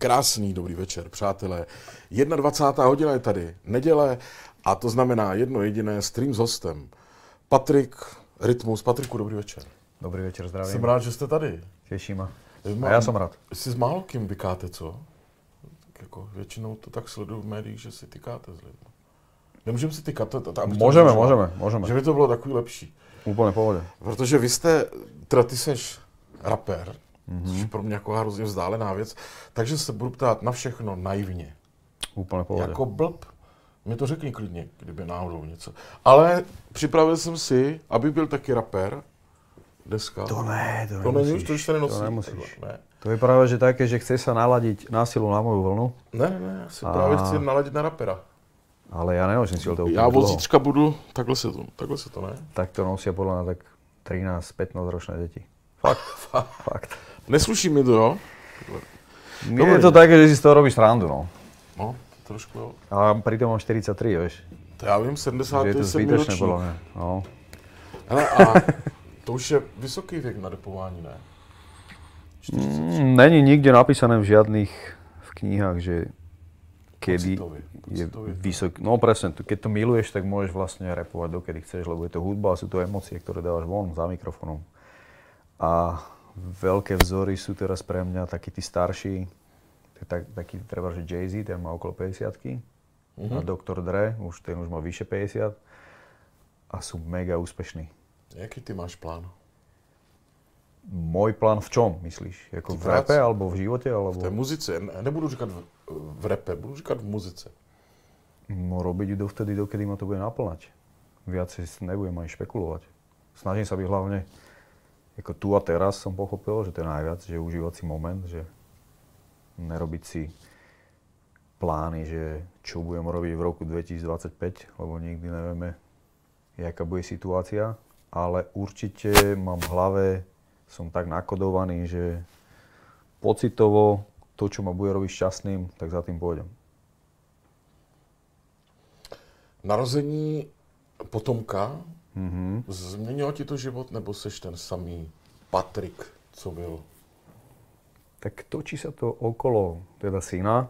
Krásný dobrý večer, přátelé. 21. hodina je tady, neděle, a to znamená jedno jediné stream s hostem. Patrik Rytmus. Patriku, dobrý večer. Dobrý večer, zdravím. Jsem rád, že jste tady. Těší. A já jsem rád. Si s málo kým vykáte, co? Tak jako většinou to tak sleduju v médiích, že si tykáte s lidmi. Nemůžeme si tykat? To, to, to, můžeme, můžeme, můžeme. Že by to bylo takový lepší. Úplně pohodě. Protože vy jste, teda ty seš rapper, mm-hmm. což je pro mě jako hrozně vzdálená věc, takže se budu ptát na všechno naivně. Úplně pohodě. Jako blb. Mi to řekni klidně, kdyby náhodou něco. Ale připravil jsem si, aby byl taky rapper, deska. To ne, to, to není už, to už se nenosí. To nemusíš. Ne. To je práve, že také, že chce sa naladiť násilu na moju vlnu. Ne, ne, já si a... právě chci naladit na rapera. Ale ja nenosím si to Já od zítřka budu, takhle se to, takhle se to ne? Tak to nosia podľa mňa tak 13-15 ročné deti. Fakt, fakt. Nesluší mi to, jo? Nie je to také, že si z toho robíš srandu, no. No, trošku jo. A pritom mám 43, vieš. To já vím, 70. je to zbytečné, podľa mňa. No. Hele, a to už je vysoký věk na depování, ne? Mm, není nikde napísané v žiadnych v knihách, že kedy Pocitový, je pocitový. vysoký. No presne, to- keď to miluješ, tak môžeš vlastne repovať dokedy chceš, lebo je to hudba a sú to emócie, ktoré dávaš von za mikrofónom. A veľké vzory sú teraz pre mňa takí tí starší, tak, taký treba, že Jay-Z, ten má okolo 50 Mhm. a Dr. Dre, už ten už má vyše 50 a sú mega úspešní. Jaký ty máš plán? Môj plán v čom, myslíš? Jako v rape, alebo v živote, alebo... V té muzice, ne, nebudu říkat v, v repe, budu říkat v muzice. No, robiť ju dovtedy, dokedy ma to bude naplňať. Viacej s- nebudem ani špekulovať. Snažím sa byť hlavne, ako tu a teraz som pochopil, že to je najviac, že užívať si moment, že nerobiť si plány, že čo budem robiť v roku 2025, lebo nikdy nevieme, jaká bude situácia, ale určite mám v hlave, som tak nakodovaný, že pocitovo to, čo ma bude robiť šťastným, tak za tým pôjdem. Narození potomka, Mhm. změnilo ti to život, nebo seš ten samý Patrik, co byl? tak točí sa to okolo teda syna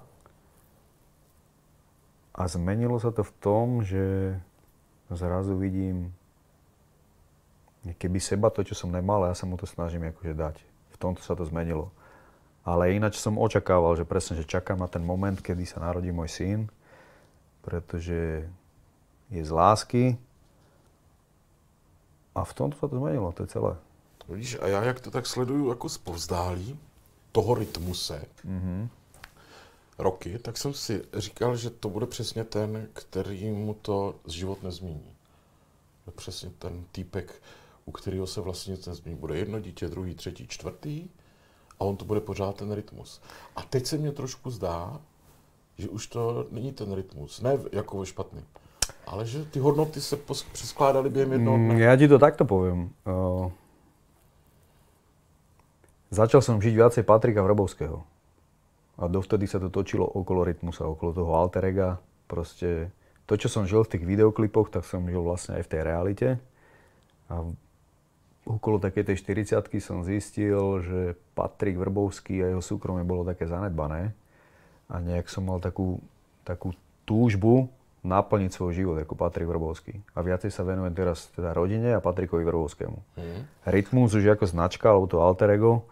a zmenilo sa to v tom, že zrazu vidím keby seba to, čo som nemal, ja sa mu to snažím akože dať. V tomto sa to zmenilo. Ale ináč som očakával, že presne, že čakám na ten moment, kedy sa narodí môj syn, pretože je z lásky a v tomto sa to zmenilo, to je celé. Vidíš, a já jak to tak sleduju jako zpovzdálí toho rytmuse, Mhm. roky, tak jsem si říkal, že to bude přesně ten, který mu to život nezmění. Přesně ten týpek, u kterého se vlastně nic nezmění. Bude jedno dítě, druhý, třetí, čtvrtý a on to bude pořád ten rytmus. A teď se mně trošku zdá, že už to není ten rytmus. Ne jako ve špatný. Ale že ty hodnoty se pos- přeskládaly během jednoho Mm, dne. Ja ti to takto poviem. Uh, začal som žiť viacej Patrika Vrbovského. A dovtedy sa to točilo okolo rytmusa, okolo toho alter ega. Proste to, čo som žil v tých videoklipoch, tak som žil vlastne aj v tej realite. A okolo takej tej 40 som zistil, že Patrik Vrbovský a jeho súkromie bolo také zanedbané. A nejak som mal takú, takú túžbu naplniť svoj život ako Patrik Vrbovský. A viacej sa venujem teraz teda rodine a Patrikovi Vrbovskému. Mhm. Rytmus už ako značka, alebo to alter ego,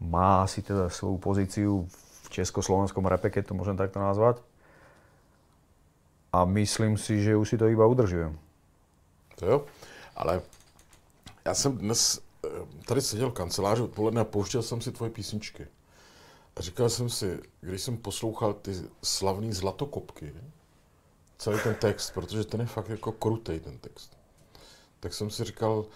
má asi teda svoju pozíciu v československom repe, keď to môžem takto nazvať. A myslím si, že už si to iba udržujem. To jo, ale já jsem dnes eh, tady seděl v kanceláři odpoledne a pouštěl jsem si tvoje písničky. A říkal jsem si, když jsem poslouchal ty slavné zlatokopky, celý ten text, protože ten je fakt jako krutej ten text, tak jsem si říkal,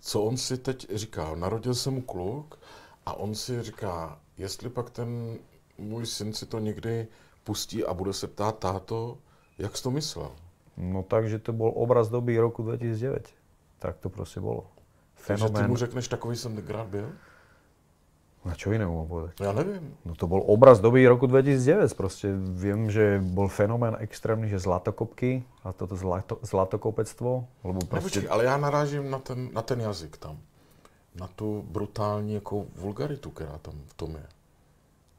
co on si teď říká. Narodil se mu kluk a on si říká, jestli pak ten můj syn si to někdy pustí a bude se ptát táto, jak jsi to myslel. No takže to bol obraz doby roku 2009. Tak to proste bolo. Takže ty Fenomén. mu řekneš, takový jsem tenkrát byl? A čo iné mám povedať? Já nevím. No to bol obraz doby roku 2009. Proste viem, že bol fenomén extrémny, že zlatokopky a toto zlato, zlatokopectvo, lebo Ne, proste... počkej, ale já narážím na ten, na ten jazyk tam. Na tu brutální jako vulgaritu, která tam v tom je.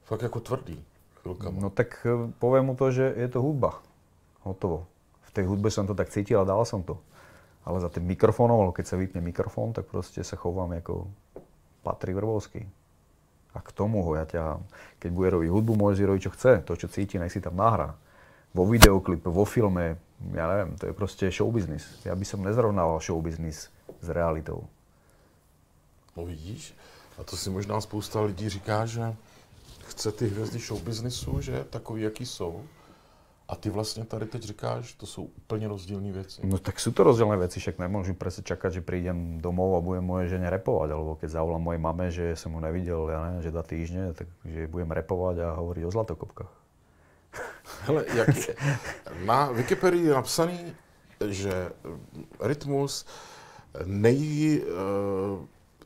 Fakt jako tvrdý. Chvilkama. No tak e, poviem mu to, že je to hudba. Hotovo. V tej hudbe som to tak cítil a dal som to. Ale za tým mikrofónom, alebo keď sa vypne mikrofón, tak proste sa chovám ako patrí Vrbovský. A k tomu ho ja ťahám. Keď bude robiť hudbu, môže si robiť, čo chce. To, čo cíti, nech si tam nahrá. Vo videoklipe, vo filme, ja neviem, to je proste showbiznis. Ja by som nezrovnával showbiznis s realitou. No vidíš? A to si možná spousta lidí říká, že chce ty hvězdy showbiznisu, že takový, jaký jsou. A ty vlastně tady teď říkáš, to jsou úplně rozdílné věci. No tak sú to rozdielne veci, však nemôžem presne čakať, že prídem domov a budem mojej žene repovať, alebo keď zavolám mojej mame, že som ho nevidel, ja neviem, že dva týždne, tak že budem repovať a hovoriť o zlatokopkách. Hele, jak je, na Wikipedii je napsaný, že Rytmus nej,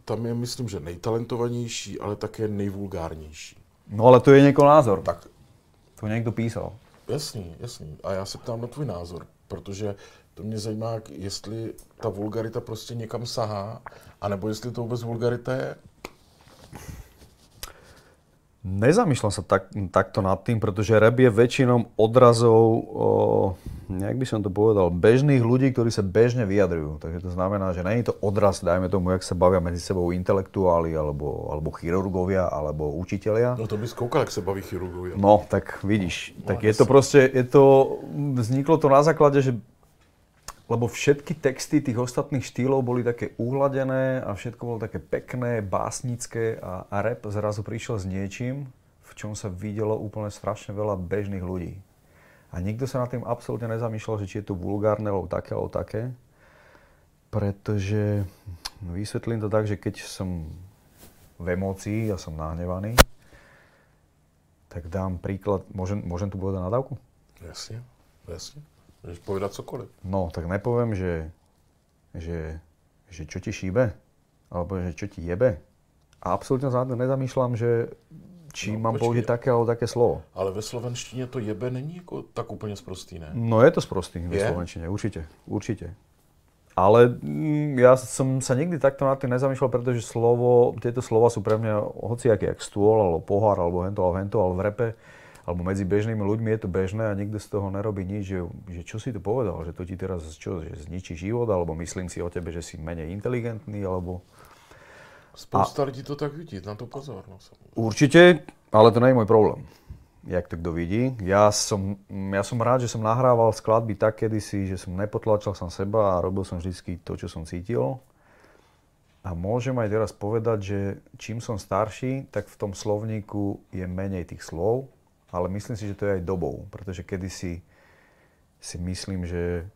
tam je, myslím, že nejtalentovanější, ale také nejvulgárnější. No ale to je niekoho názor. Tak To niekto písal. Jasný, jasný. A já se ptám na tvůj názor, protože to mě zajímá, jestli ta vulgarita prostě někam sahá, anebo jestli to vůbec vulgarita je. Nezamýšľam sa tak, takto nad tým, pretože rap je väčšinou odrazov, o, nejak by som to povedal, bežných ľudí, ktorí sa bežne vyjadrujú. Takže to znamená, že nie je to odraz, dajme tomu, jak sa bavia medzi sebou intelektuáli, alebo, alebo chirurgovia, alebo učitelia. No to bys koukal, jak se baví chirurgovia. No, tak vidíš, tak je to proste, je to, vzniklo to na základe, že lebo všetky texty tých ostatných štýlov boli také uhladené a všetko bolo také pekné, básnické a, a rap zrazu prišiel s niečím, v čom sa videlo úplne strašne veľa bežných ľudí. A nikto sa nad tým absolútne nezamýšľal, že či je to vulgárne, alebo také, alebo také. Pretože vysvetlím to tak, že keď som v emócii a som nahnevaný, tak dám príklad, môžem, môžem tu povedať nadávku? Jasně, jasně. Můžeš povedat cokoliv. No, tak nepoviem, že, že, že čo ti šíbe, alebo že čo ti jebe. A absolútne nezamýšľam, že či No, mám použiť také alebo také slovo. Ale ve slovenštině to jebe není jako tak úplně sprostý, ne? No je to sprostý ve Je? Slovenčine, určite, určite. Ale mm, ja som sa nikdy takto nad tým nezamýšľal, pretože slovo, tieto slova sú pre mňa hociaké, jak stôl, alebo pohár, alebo hento, alebo hento, ale v repe, alebo medzi bežnými ľuďmi je to bežné a nikto z toho nerobí nič, že, že čo si to povedal, že to ti teraz čo, že zničí život, alebo myslím si o tebe, že si menej inteligentný, alebo... Spousta lidí to tak vidí, na to pozor. No. Určite, ale to nie je môj problém, jak to kto vidí. Ja som, ja som rád, že som nahrával skladby tak kedysi, že som nepotlačal som seba a robil som vždy to, čo som cítil. A môžem aj teraz povedať, že čím som starší, tak v tom slovníku je menej tých slov, ale myslím si, že to je aj dobou, pretože kedysi si myslím, že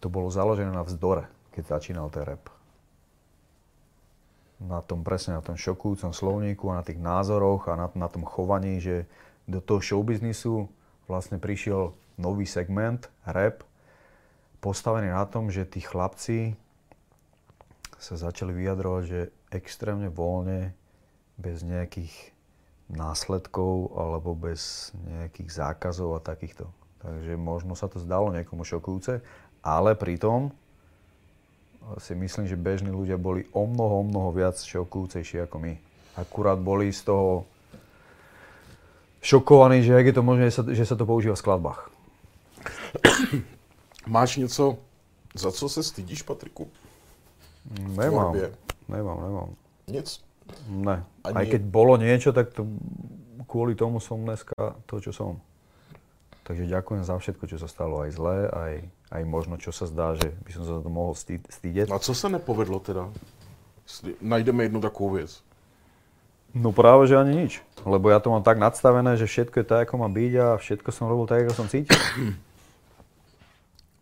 to bolo založené na vzdore, keď začínal ten rap. Na tom presne, na tom šokujúcom slovníku a na tých názoroch a na, na tom chovaní, že do toho showbiznisu vlastne prišiel nový segment, rap, postavený na tom, že tí chlapci sa začali vyjadrovať, že extrémne voľne, bez nejakých následkov alebo bez nejakých zákazov a takýchto. Takže možno sa to zdalo niekomu šokujúce, ale pritom si myslím, že bežní ľudia boli o mnoho, o mnoho viac šokujúcejší ako my. Akurát boli z toho šokovaní, že jak je to možné, že sa, to používa v skladbách. Máš něco, za co se stydíš, Patriku? Nemám, nemám, nemám. Nic. Ne. Ani- Aj keď bolo niečo, tak to, kvôli tomu som dneska to, čo som. Takže ďakujem za všetko, čo sa stalo aj zlé, aj, aj možno, čo sa zdá, že by som sa za to mohol stý, stýdeť. A co se nepovedlo teda? Najdeme jednu takovou věc. No práve, že ani nič. Lebo ja to mám tak nadstavené, že všetko je tak, ako má byť a všetko som robil tak, ako som cítil.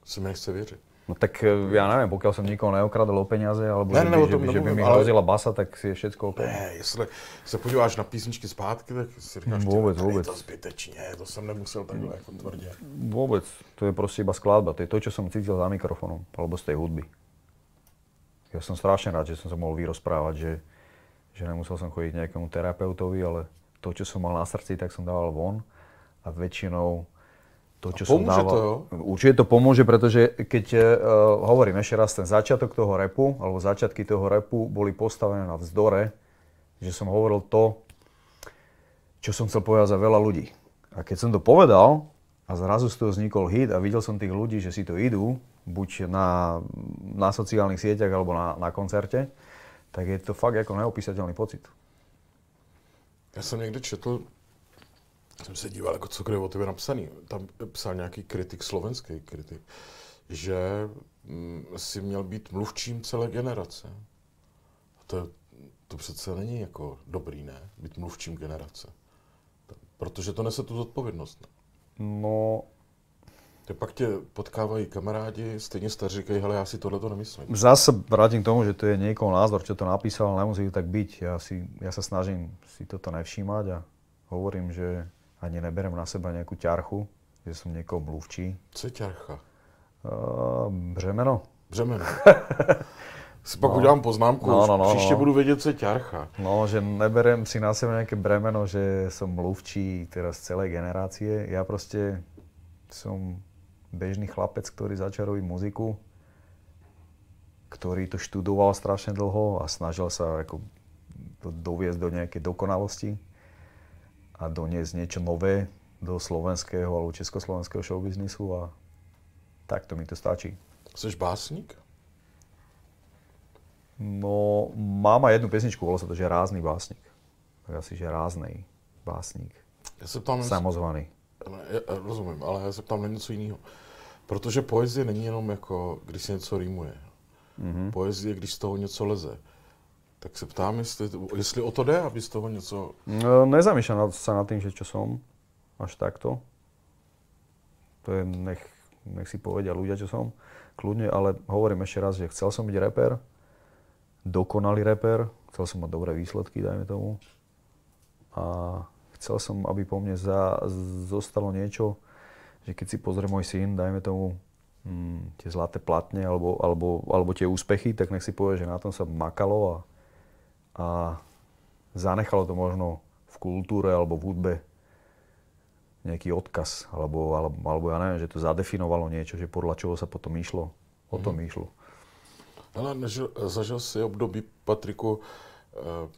Se mi nechce věřit. No tak e, ja neviem, pokiaľ som nikoho neokradol o peniaze, alebo Ne, že, ne, by, o že, by, že by mi ale- hrozila basa, tak si je všetko OK. Ne, jestli se podíváš na písničky zpátky, tak si říkáš, Vůbec, "Tyhle, tady vůbec. to zbytečně, to jsem nemusel takhle jako tvrdě. Vôbec, to je proste iba skladba, to je to, čo som cítil za mikrofónom, alebo z tej hudby. Ja som strašne rád, že som sa mohol vyrozprávať, že, že nemusel som chodiť nejakému terapeutovi, ale to, čo som mal na srdci, tak som dával von a väčšinou to, čo som dával... to, jo? Určite to pomôže, pretože keď, uh, hovorím ešte raz, ten začiatok toho repu, alebo začiatky toho repu boli postavené na vzdore, že som hovoril to, čo som chcel povedať za veľa ľudí. A keď som to povedal a zrazu z toho vznikol hit a videl som tých ľudí, že si to idú, buď na, na sociálnych sieťach alebo na, na koncerte, tak je to fakt ako neopísateľný pocit. Já jsem někde četl, jsem se díval, jako co kde o tebe napsaný. Tam psal nějaký kritik, slovenský kritik, že mm, si měl být mluvčím celé generace. A to, to přece není jako dobrý, ne? Být mluvčím generace. Protože to nese tu zodpovědnost. Ne? No, Ty pak tě potkávají kamarádi, stejně staří říkají, hele, já si tohle to nemyslím. Zase vrátim k tomu, že to je niekoho názor, čo to napísal, ale nemusí to tak byť. Ja, si, ja sa snažím si toto nevšímať a hovorím, že ani neberem na seba nejakú ťarchu, že som niekoho mluvčí. Co je ťarcha? Uh, břemeno. Břemeno. si pak no. udělám poznámku, No, no, no, příště no. budu vědět, co je ťarcha. No, že neberem si na seba nejaké bremeno, že som mluvčí teraz celej generácie. Ja proste som bežný chlapec, ktorý začal robiť muziku, ktorý to študoval strašne dlho a snažil sa ako to doviesť do nejakej dokonalosti a doniesť niečo nové do slovenského alebo československého showbiznisu a takto mi to stačí. Jsi básník? No, mám aj jednu pesničku, volá sa to, že Rázny básnik. Tak asi, že Ráznej básnik. Já se ptám, Samozvaný. Ne, já rozumím, ale já se ptám na něco jiného. Protože poezie není jenom jako, když se něco rýmuje. Mm-hmm. Poezie, když z toho něco leze. Tak se ptám, jestli, jestli o to jde, aby z toho něco... No, nezamýšľam sa nad tým, že čo som. Až takto. To je, nech, nech si povedia ľudia, čo som. Kľudne, ale hovorím ešte raz, že chcel som byť reper. Dokonalý reper. Chcel som mať dobré výsledky, dajme tomu. A chcel som, aby po mne za, zostalo niečo, že keď si pozrie môj syn, dajme tomu, mm, tie zlaté platne alebo, alebo, alebo tie úspechy, tak nech si povie, že na tom sa makalo a, a zanechalo to možno v kultúre alebo v hudbe nejaký odkaz, alebo, alebo, alebo ja neviem, že to zadefinovalo niečo, že podľa čoho sa potom išlo. O tom mm. išlo. Ale nežil, zažil jsi období, Patriku, eh,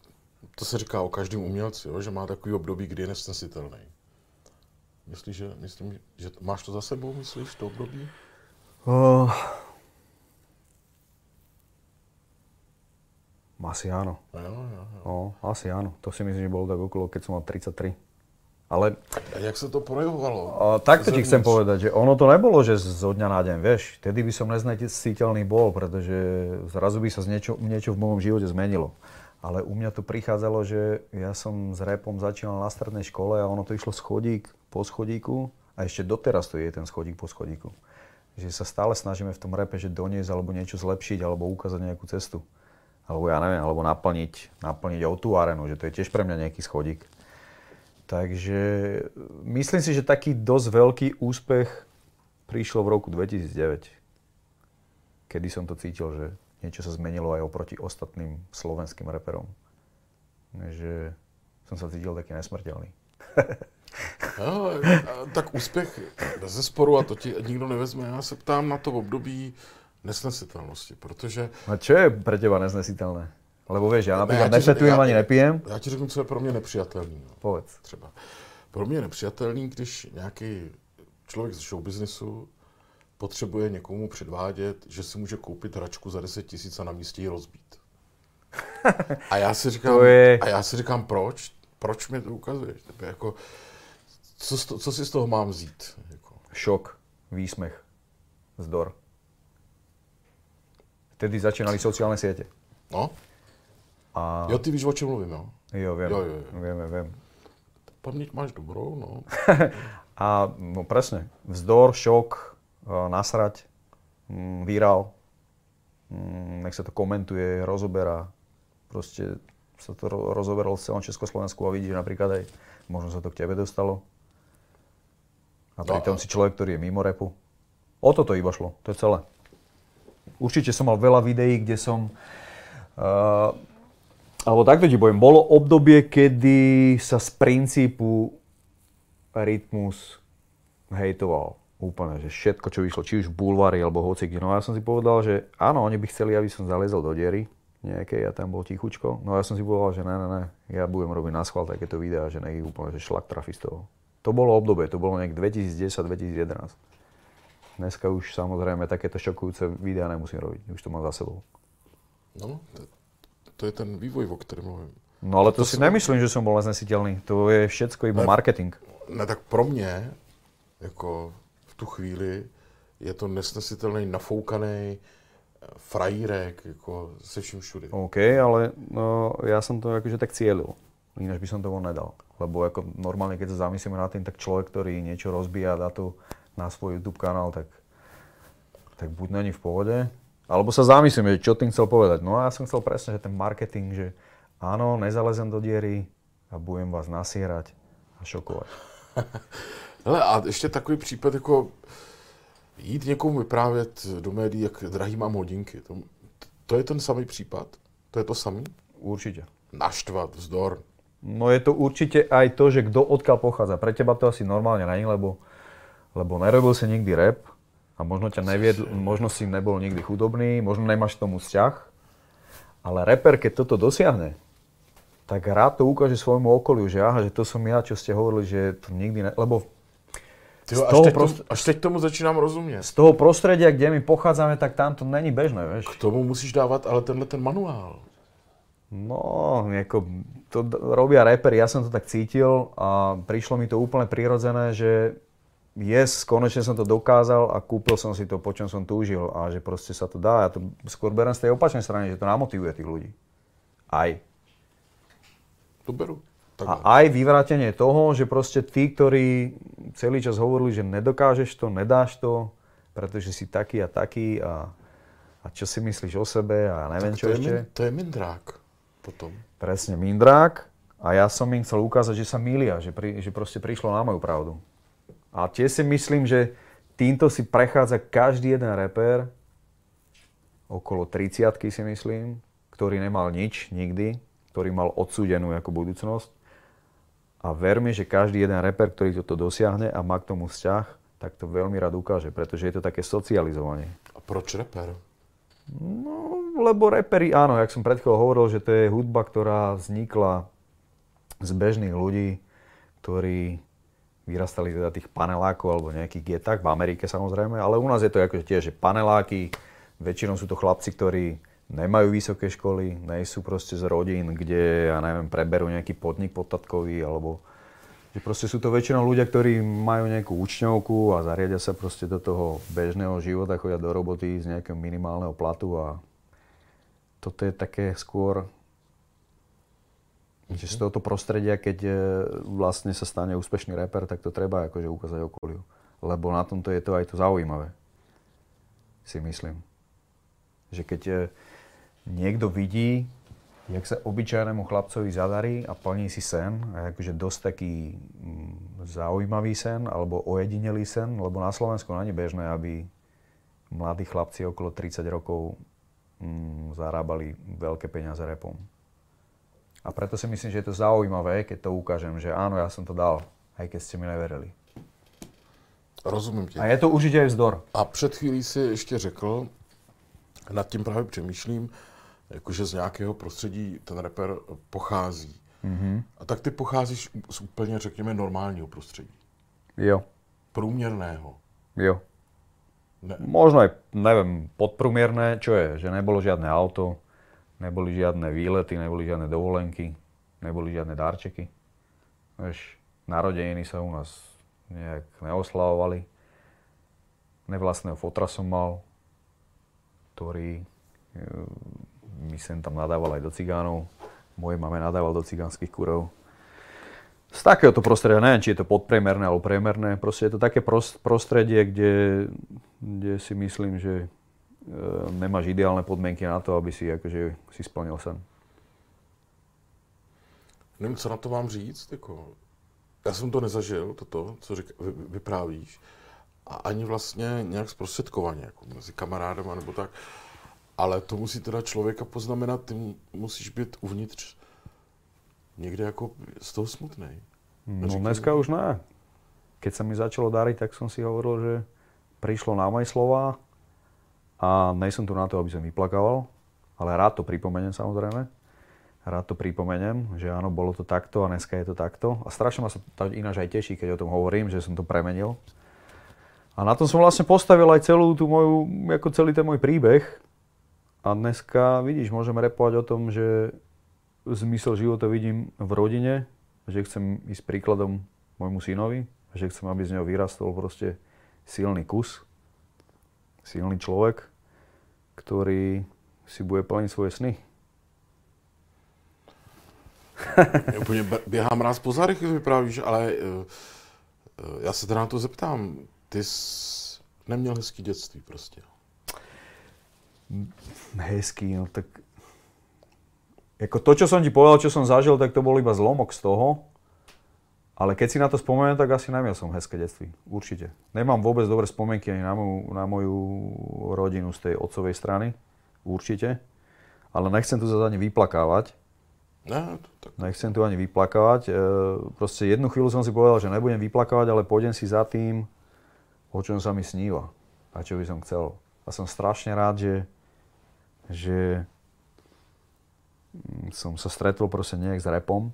to se říká o každém umělci, jo, že má takový období, kdy je nesnesitelný. Myslíš, že, myslím, že máš to za sebou, myslíš, to období? Uh, asi áno. Jo, jo. No, asi áno. To si myslím, že bolo tak okolo, keď som mal 33. Ale A jak se to projevovalo? a, takto ti chcem povedať, že ono to nebolo, že zo dňa na deň, vieš. Vtedy by som neznesiteľný bol, pretože zrazu by sa z niečo, niečo v mojom živote zmenilo. Ale u mňa to prichádzalo, že ja som s repom začínal na strednej škole a ono to išlo schodík po schodíku a ešte doteraz to je ten schodík po schodíku. Že sa stále snažíme v tom repe, že doniesť alebo niečo zlepšiť alebo ukázať nejakú cestu. Alebo ja neviem, alebo naplniť, naplniť o tú arenu, že to je tiež pre mňa nejaký schodík. Takže myslím si, že taký dosť veľký úspech prišiel v roku 2009, kedy som to cítil, že niečo sa zmenilo aj oproti ostatným slovenským reperom. Že som sa cítil taký nesmrteľný. A tak úspěch ze sporu, a to ti nikdo nevezme, já se ptám na to období nesnesitelnosti, protože A čo je pre teba neznesiteľné? Lebo vieš, ja napríklad já ti řek- nefetujem ani nepijem. Já ti řeknu, co je pro mě nepřijatelný. No. Povedz. třeba. Pro mě je nepřijatelný, když nějaký člověk z showbiznesu potřebuje někomu předvádět, že si může koupit hračku za 10 tisíc a na místě ji rozbít. A já si říkám, je- a já si říkám proč? Proč mi to ukazuješ? Tebe jako, co, to, co si z toho mám vzít? Jako, Šok, výsmech, zdor. Vtedy začínali sociálne siete. no, A jo, ty víš, o čem mluvím, jo? jo, viem, Jo, jo, jo. viem, viem. Paměť máš dobrou, no. A no presne, vzdor, šok, eh, nasrať, mm, virál, mm, nech sa to komentuje, rozoberá. Proste sa to ro- rozoberalo v celom Československu a vidíš napríklad aj, možno sa to k tebe dostalo. A No pritom a- si človek, ktorý je mimo repu. O toto iba šlo, to je celé. Určite som mal veľa videí, kde som... Uh, alebo takto ti poviem, bolo obdobie, kedy sa z princípu rytmus hejtoval úplne, že všetko, čo vyšlo, či už v bulvári alebo hoci kde. No ja som si povedal, že áno, oni by chceli, aby som zaliezol do diery, nejakej a tam bol tichučko. No ja som si povedal, že ne, ne, ne, ja budem robiť na schvál takéto videá, že nech úplne, že šlak trafi z toho. To bolo obdobie, to bolo nejak 2010-2011. Dneska už samozrejme takéto šokujúce videá nemusím robiť, už to mám za sebou. No, to, to je ten vývoj, o ktorém mluvím. No ale to, to si som... nemyslím, že som bol neznesiteľný. To je všetko iba ne, marketing. Ne, tak pro mě, jako v tu chvíli, je to nesnesitelný, nafoukaný eh, frajírek, jako se vším všude. OK, ale no, ja som to akože tak cieľil. Ináč by som to nedal. Lebo ako normálne, keď sa zamyslíme nad tým, tak človek, ktorý niečo rozbíja dá to na svoj YouTube kanál, tak, tak buď není v pohode, alebo sa zamyslíme, čo tým chcel povedať. No a ja som chcel presne, že ten marketing, že áno, nezalezem do diery a budem vás nasierať a šokovať. Hele, a ještě takový případ, jako jít někomu vyprávět do médií, jak drahý mám hodinky. To, to je ten samý případ? To je to samý? Určite. Naštvat, vzdor. No je to určite aj to, že kto odkiaľ pochádza. Pre teba to asi normálne není, lebo, lebo nerobil si nikdy rap a možno ťa neviedl, možno si nebol nikdy chudobný, možno nemáš k tomu vzťah. Ale reper, keď toto dosiahne, tak rád to ukáže svojmu okoliu, že aha, že to som ja, čo ste hovorili, že to nikdy ne... Lebo Tyjo, až, teď prost... tomu, až teď tomu začínám rozumět. Z toho prostredia, kde my pochádzame, tak tam to není bežné, vieš. K tomu musíš dávat ale tenhle ten manuál. No, ako, to robia repery, ja som to tak cítil a prišlo mi to úplne prirodzené, že yes, konečne som to dokázal a kúpil som si to, po čom som túžil a že proste sa to dá. Ja to skôr berem z tej opačnej strany, že to namotivuje tých ľudí. Aj. To beru. Tak a aj vyvrátenie toho, že proste tí, ktorí celý čas hovorili, že nedokážeš to, nedáš to, pretože si taký a taký a, a čo si myslíš o sebe a neviem tak čo to ešte. Je to je mindrák potom. Presne, mindrák a ja som im chcel ukázať, že sa milia, že, pri, že proste prišlo na moju pravdu. A tiež si myslím, že týmto si prechádza každý jeden reper, okolo 30 si myslím, ktorý nemal nič nikdy, ktorý mal odsúdenú ako budúcnosť a ver mi, že každý jeden reper, ktorý toto dosiahne a má k tomu vzťah, tak to veľmi rád ukáže, pretože je to také socializovanie. A proč reper? No, lebo repery, áno, jak som pred chvíľou hovoril, že to je hudba, ktorá vznikla z bežných ľudí, ktorí vyrastali teda tých panelákov alebo nejakých getách, v Amerike samozrejme, ale u nás je to akože tiež, že paneláky, väčšinou sú to chlapci, ktorí nemajú vysoké školy, nejsú proste z rodín, kde, ja neviem, preberú nejaký podnik podtatkový, alebo že proste sú to väčšinou ľudia, ktorí majú nejakú účňovku a zariadia sa proste do toho bežného života, chodia do roboty z nejakého minimálneho platu a toto je také skôr že z tohoto prostredia, keď e, vlastne sa stane úspešný reper, tak to treba akože ukázať okoliu. Lebo na tomto je to aj to zaujímavé. Si myslím. Že keď e, niekto vidí, jak sa obyčajnému chlapcovi zadarí a plní si sen, a akože dosť taký mm, zaujímavý sen, alebo ojedinelý sen, lebo na Slovensku není bežné, aby mladí chlapci okolo 30 rokov mm, zarábali veľké peniaze repom. A preto si myslím, že je to zaujímavé, keď to ukážem, že áno, ja som to dal, aj keď ste mi neverili. Rozumím tě. A je to určitě aj vzdor. A před chvílí si ještě řekl, nad tím právě přemýšlím, jakože z nějakého prostředí ten reper pochází. Mm-hmm. A tak ty pocházíš z úplně, řekněme, normálního prostředí. Jo. Průměrného. Jo. Ne. Možno aj, neviem, podprúmierné, čo je, že nebolo žiadne auto, neboli žiadne výlety, neboli žiadne dovolenky, neboli žiadne darčeky. Vieš, narodeniny sa u nás nejak neoslavovali. Nevlastného fotra som mal, ktorý mi sem tam nadával aj do cigánov. Moje mame nadával do cigánskych kurov. Z takéhoto prostredia, neviem, či je to podpriemerné alebo priemerné, proste je to také prostredie, kde, kde si myslím, že e, nemáš ideálne podmienky na to, aby si akože, si splnil sen. Nevím, co na to mám říct. Jako, já jsem to nezažil, toto, co řík, vy, vyprávíš. A ani vlastně nějak zprostředkovaně, jako mezi kamarádem nebo tak. Ale to musí teda člověka poznamenat, ty musíš být uvnitř někde jako z toho smutný. No dneska už ne. Keď sa mi začalo dariť, tak som si hovoril, že prišlo na moje slova a nejsem tu na to, aby som vyplakával. ale rád to pripomeniem samozrejme. Rád to pripomeniem, že áno, bolo to takto a dneska je to takto. A strašne ma sa to ináč aj teší, keď o tom hovorím, že som to premenil. A na tom som vlastne postavil aj celú tú moju, ako celý ten môj príbeh. A dneska, vidíš, môžeme repovať o tom, že zmysel života vidím v rodine, že chcem ísť príkladom môjmu synovi, že chcem, aby z neho vyrastol proste silný kus, silný človek, ktorý si bude plniť svoje sny. Úplně běhám ráz po zádech, když vyprávíš, ale uh, já se teda na to zeptám. Ty jsi neměl hezký dětství prostě. Hezký, no tak... Jako to, čo som ti povedal, čo som zažil, tak to bol iba zlomok z toho. Ale keď si na to spomeniem, tak asi nemiel som hezké detství. Určite. Nemám vôbec dobré spomienky ani na moju, na moju rodinu z tej otcovej strany. Určite. Ale nechcem tu zase ani vyplakávať. Ne, to tak... Nechcem tu ani vyplakávať. E, proste jednu chvíľu som si povedal, že nebudem vyplakávať, ale pôjdem si za tým, o čom sa mi sníva. A čo by som chcel. A som strašne rád, že, že som sa stretol proste nejak s repom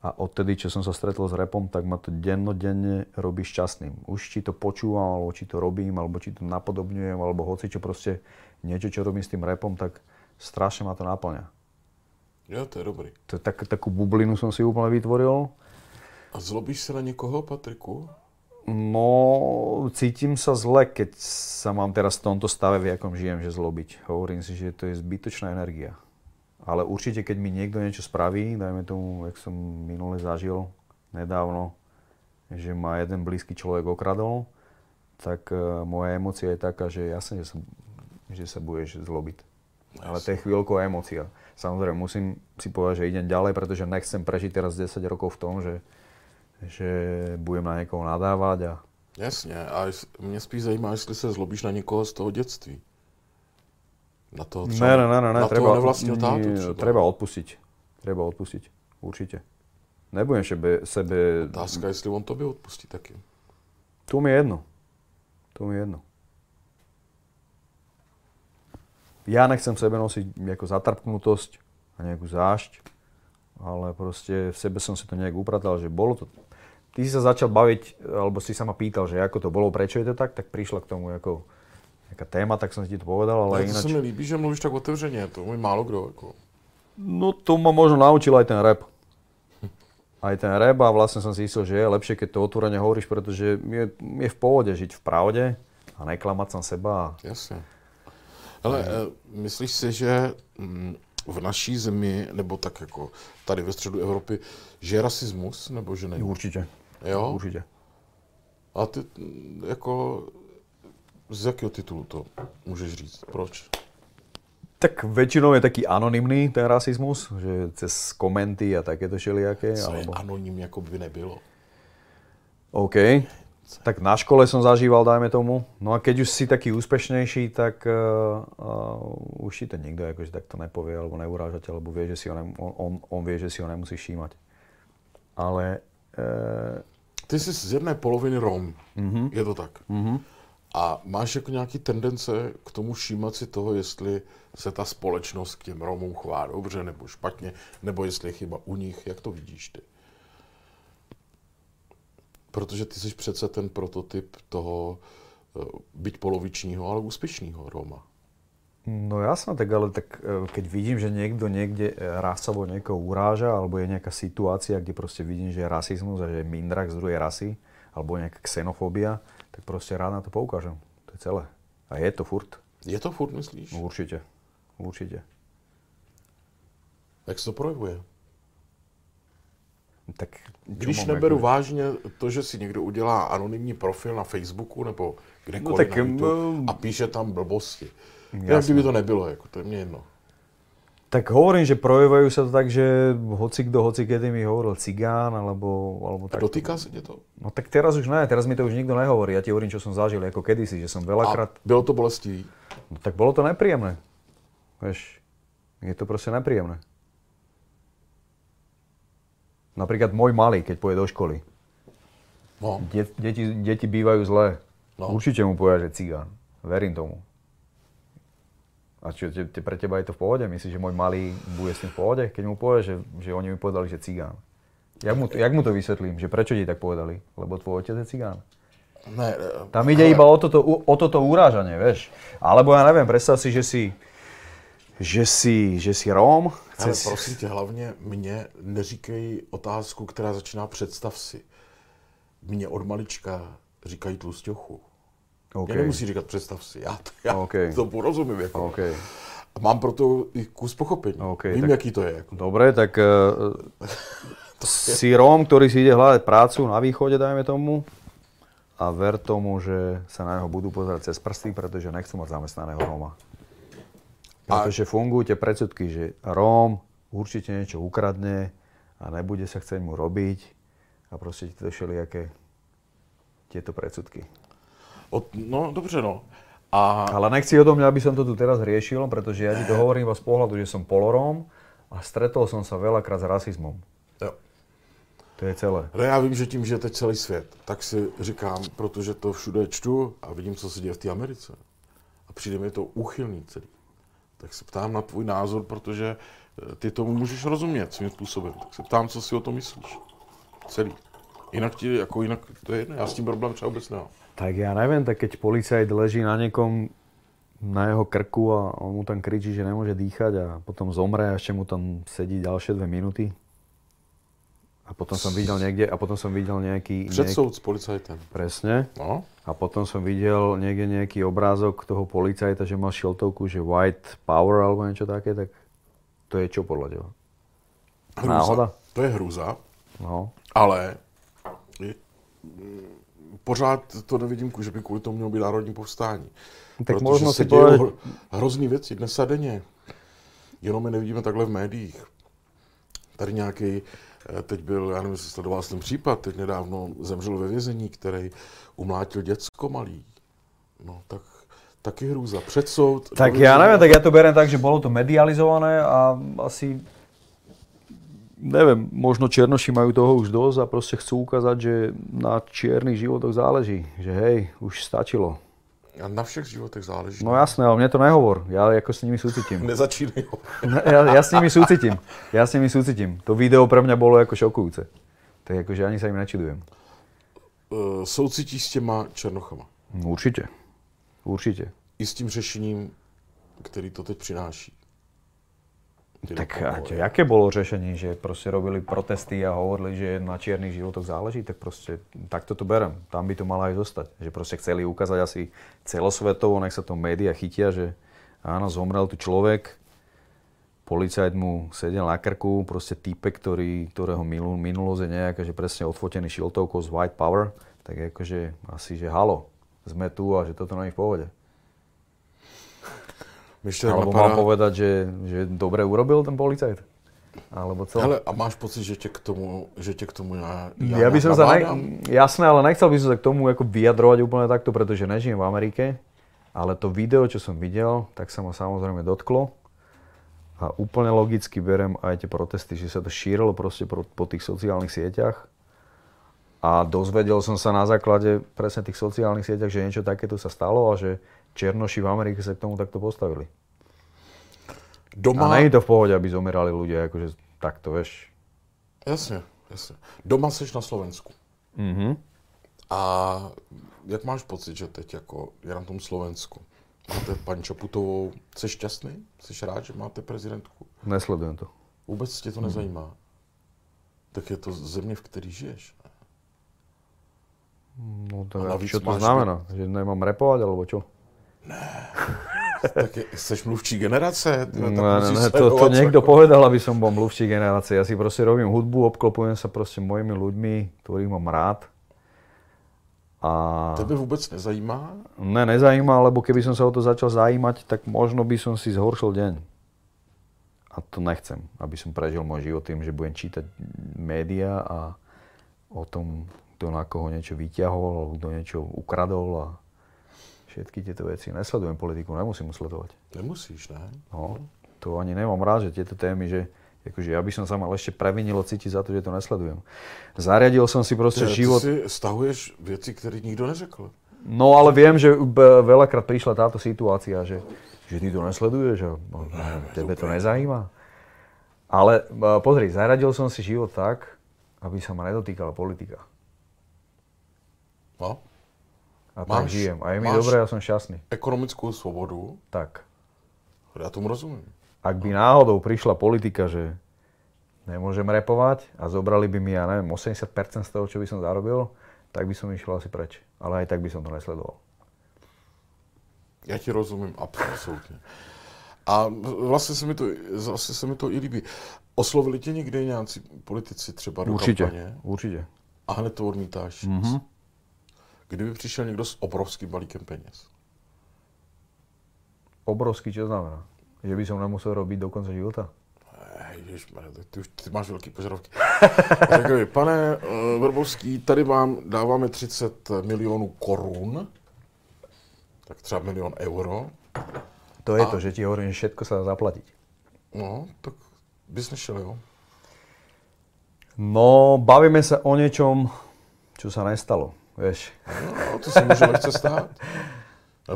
a odtedy, čo som sa stretol s repom, tak ma to dennodenne robí šťastným. Už či to počúvam, alebo či to robím, alebo či to napodobňujem, alebo hoci čo proste niečo, čo robím s tým repom, tak strašne ma to naplňa. Jo, to je dobrý. To, tak, takú bublinu som si úplne vytvoril. A zlobíš sa na niekoho, Patriku? No, cítim sa zle, keď sa mám teraz v tomto stave, v jakom žijem, že zlobiť. Hovorím si, že to je zbytočná energia. Ale určite, keď mi niekto niečo spraví, dajme tomu, jak som minule zažil nedávno, že ma jeden blízky človek okradol, tak uh, moja emócia je taká, že jasne, že sa, že sa budeš zlobiť. Jasne. Ale to je chvíľková emócia. Samozrejme, musím si povedať, že idem ďalej, pretože nechcem prežiť teraz 10 rokov v tom, že, že budem na niekoho nadávať. A... Jasně, a mě spíš zajímá, jestli se zlobíš na někoho z toho dětství. Na toho třeba, ne, ne, ne, ne, na treba, toho nevlastního tátu třeba. Treba odpustiť. Treba odpustiť. Určite. Nebudem sebe... sebe... Otázka, jestli on tobě odpustí taky. Tu mi je jedno. Tu mi je jedno. Ja nechcem v sebe nosiť nejakú zatrpknutosť a nejakú zášť, ale proste v sebe som si to nejak upratal, že bolo to... Ty si sa začal baviť, alebo si sa ma pýtal, že ako to bolo, prečo je to tak, tak prišla k tomu ako nejaká téma, tak som ti to povedal, ale to ináč... se mi líbí, že mluvíš tak otevřeně, to mi málo kdo. Jako. No to ma možno naučil aj ten rap. Aj ten rap a vlastne som si myslel, že je lepšie, keď to otvorene hovoríš, pretože je, je v pohode žiť v pravde a neklamať sám seba. Jasně. Ale eh, myslíš si, že mm, v naší zemi, nebo tak jako tady ve středu Evropy, že je rasismus, nebo že není? Určite. Jo? Určite. A ty mm, jako z jakého titulu to můžeš říct? Proč? Tak väčšinou je taký anonymný ten rasizmus, že cez komenty a takéto všelijaké. Co je Alebo... anonym, jako by nebylo. OK. Tak na škole som zažíval, dajme tomu. No a keď už si taký úspešnejší, tak uh, uh, už si to nikto akože takto nepovie, alebo neuráža ťa, alebo vie, že si ho nem- on, on, on vie, že si ho nemusí všímať. Ale uh, Ty jsi z jedné poloviny Rom, Mhm. je to tak. uh-huh. A máš jako nějaký tendence k tomu všímat si toho, jestli se ta společnost k těm Romům chová dobře nebo špatně, nebo jestli je chyba u nich, jak to vidíš ty? Protože ty jsi přece ten prototyp toho, eh, byť polovičního, ale úspěšného Roma. No jasno, tak ale tak e, keď vidím, že niekto niekde e, rasovo niekoho uráža, alebo je nejaká situácia, kde proste vidím, že je rasizmus a že je mindrak z druhej rasy, alebo nejaká xenofóbia, tak proste rád na to poukážem. To je celé. A je to furt. Je to furt, myslíš? No, určite. Určite. Jak se to projevuje? Tak, Když neberu ako- vážně to, že si někdo udělá anonymní profil na Facebooku nebo kdekoliv No tak, na YouTube no- a píše tam blbosti. Jak Jasné. kdyby to nebylo, jako, to je mě jedno. Tak hovorím, že projevajú sa to tak, že hoci kto, hoci kedy mi hovoril cigán, alebo, alebo A tak. dotýká se tě to? No tak teraz už ne, teraz mi to už nikto nehovorí. Ja ti hovorím, čo som zažil, ako kedysi, že som A veľakrát... bylo to bolestivý? No tak bolo to nepríjemné. Vieš, je to proste nepríjemné. Napríklad môj malý, keď pôjde do školy. No, De- deti, deti bývajú zlé. No. Určite mu povedia, že cigán. Verím tomu. A čo, te, te, pre teba je to v pohode? Myslíš, že môj malý bude s tým v pohode? Keď mu povie, že, že oni mi povedali, že cigán. Jak mu, to, jak mu to vysvetlím? Že prečo ti tak povedali? Lebo tvoj otec je cigán. Ne, Tam ide ale... iba o toto, o toto urážanie, vieš. Alebo ja neviem, predstav si, že si, že si, že si Róm. Ale prosím tě, hlavně mě neříkej otázku, která začíná představ si. Mě od malička říkají tlustěchu. Okay. Mě nemusí říkat představ si, já, to, já okay. to porozumím. Jako. Okay. A mám proto i kus pochopení. Okay, Vím, tak, jaký to je. Jako. Dobre, tak uh, si Róm, ktorý si ide hľadať prácu na východe, dajme tomu, a ver tomu, že sa na neho budú pozerať cez prsty, pretože nechcú mať zamestnaného Róma. Pretože fungujú tie predsudky, že Róm určite niečo ukradne a nebude sa chcieť mu robiť a proste tieto všelijaké tieto predsudky. O, no, dobře, no. A... Ale nechci o tom, aby som to tu teraz riešil, pretože ja ti to hovorím iba z pohľadu, že som poloróm a stretol som sa veľakrát s rasizmom. Jo. To je celé. No já vím, že tím žijete celý svět, tak si říkám, protože to všude čtu a vidím, co se děje v té Americe. A přijde mi to úchylný celý. Tak se ptám na tvůj názor, protože eh, ty tomu můžeš rozumět svým způsobem. Tak se ptám, co si o tom myslíš. Celý. Jinak ti, jako jinak, to je jedno, já s tím problém třeba vůbec nemám. Tak ja neviem, tak keď policajt leží na niekom na jeho krku a on mu tam kričí, že nemôže dýchať a potom zomre a ešte mu tam sedí ďalšie dve minúty. A potom som videl niekde, a potom som videl nejaký... Před soud s policajtem. Presne. No. A potom som videl niekde nejaký obrázok toho policajta, že mal šiltovku, že white power alebo niečo také, tak to je čo podľa teba? Hrúza. Náhoda? To je hrůza, No. ale je, pořád to nevidím, že by kvůli tomu mělo být národní povstání. Tak Protože možno se dějou povedať, hro- hrozný věci dnes a denně. Jenom je nevidíme takhle v médiích. Tady nějaký, eh, teď byl, já nevím, jestli sledoval jsem případ, teď nedávno zemřel ve vězení, který umlátil děcko malý. No tak taky hrůza. Před soud. tak vězení. neviem, tak ja to beriem tak, že bolo to medializované a asi neviem, možno Černoši majú toho už dosť a proste chcú ukázať, že na čiernych životoch záleží. Že hej, už stačilo. A na všech životech záleží. No jasné, ale mne to nehovor. Ja ako s nimi súcitím. Nezačínej ho. Ja, ja s nimi súcitím. Ja s nimi súcitím. To video pre mňa bolo ako šokujúce. Tak akože ani sa im nečudujem. Uh, soucití s těma černochama. No, Určite. Určite. I s tím řešením, který to teď přináší. Tak a čo, aké bolo řešenie, že proste robili protesty a hovorili, že na čiernych životoch záleží, tak proste takto to berem. Tam by to malo aj zostať. Že proste chceli ukázať asi celosvetovo, nech sa to média chytia, že áno, zomrel tu človek, policajt mu sedel na krku, proste týpek, ktorý, ktorého minul, minulosť je nejaká, že presne odfotený šiltovkou z White Power, tak akože asi, že halo, sme tu a že toto je v pohode. Ještě Alebo napadá- mám povedať, že, že dobre urobil ten policajt? Alebo co? Hele, a máš pocit, že tě k tomu, že tě k tomu já, já Ja by som sa, ne, jasné, ale nechcel by som sa k tomu ako vyjadrovať úplne takto, pretože nežijem v Amerike, ale to video, čo som videl, tak sa ma samozrejme dotklo. A úplne logicky berem aj tie protesty, že sa to šírilo proste po, po tých sociálnych sieťach. A dozvedel som sa na základe presne tých sociálnych sieťach, že niečo takéto sa stalo a že Černoši v Amerike sa k tomu takto postavili. Doma, A je to v pohode, aby zomierali ľudia, akože takto, vieš. jasně, jasně. Doma seš na Slovensku. Mhm. A jak máš pocit, že teď jako je na tom Slovensku? Máte paní Čaputovou, jsi šťastný? Jsi rád, že máte prezidentku? Nesledujem to. Vůbec tě to nezajímá? Tak je to země, v které žiješ. No to, čo to znamená? Že nemám repovať, alebo čo? Tak je, jsi mluvčí generace? Ty, tak Ne, ne, ne, to, to niekto povedal, aby som bol mluvčí generácie. Ja si proste robím hudbu, obklopujem sa proste mojimi ľuďmi, ktorých mám rád. A Tebe vůbec nezajímá? ne, nezajíma, lebo keby som sa o to začal zajímať, tak možno by som si zhoršil deň. A to nechcem, aby som prežil môj život tým, že budem čítať médiá a o tom, kto na koho niečo vyťahol, alebo kto niečo ukradol a všetky tieto veci. Nesledujem politiku, nemusím sledovať. Nemusíš, ne? No, to ani nemám rád, že tieto témy, že akože ja by som sa mal ešte previnilo cítiť za to, že to nesledujem. Zariadil som si proste Ty, život. ty si stahuješ věci, které nikdo neřekl. No ale viem, že veľakrát prišla táto situácia, že, Že ty to nesleduješ a tebe to nezajíma. Ale pozri, zaradil som si život tak, aby sa ma nedotýkala politika. No. A tak Máš- žijem. A je mi dobré, ja som šťastný. Ekonomickou svobodu, Tak. já tomu rozumím. Ak by náhodou prišla politika, že nemôžem repovať a zobrali by mi, ja neviem, 80% z toho, čo by som zarobil, tak by som išiel asi preč. Ale aj tak by som to nesledoval. Já ti rozumím absolutně. A vlastně se mi to, vlastně se mi to i líbí. Oslovili tě někdy nějací politici třeba do Určite, kampaně určite. a hned to odmítáš? Mm-hmm. Kdyby přišel někdo s obrovským balíkem peněz. Obrovský, čo znamená? Že by som nemusel robiť do konca života? Ježišmarja, tak ty, už, ty máš velký požadavky. Řekl mi, pane uh, Vrbovský, tady vám dáváme 30 milionů korun, tak třeba milion euro. To je to, že ti hovorím, že všetko sa dá zaplatiť. No, tak bys nešel, jo? No, bavíme sa o niečom, čo sa nestalo. Vieš, No, to se může lehce stát.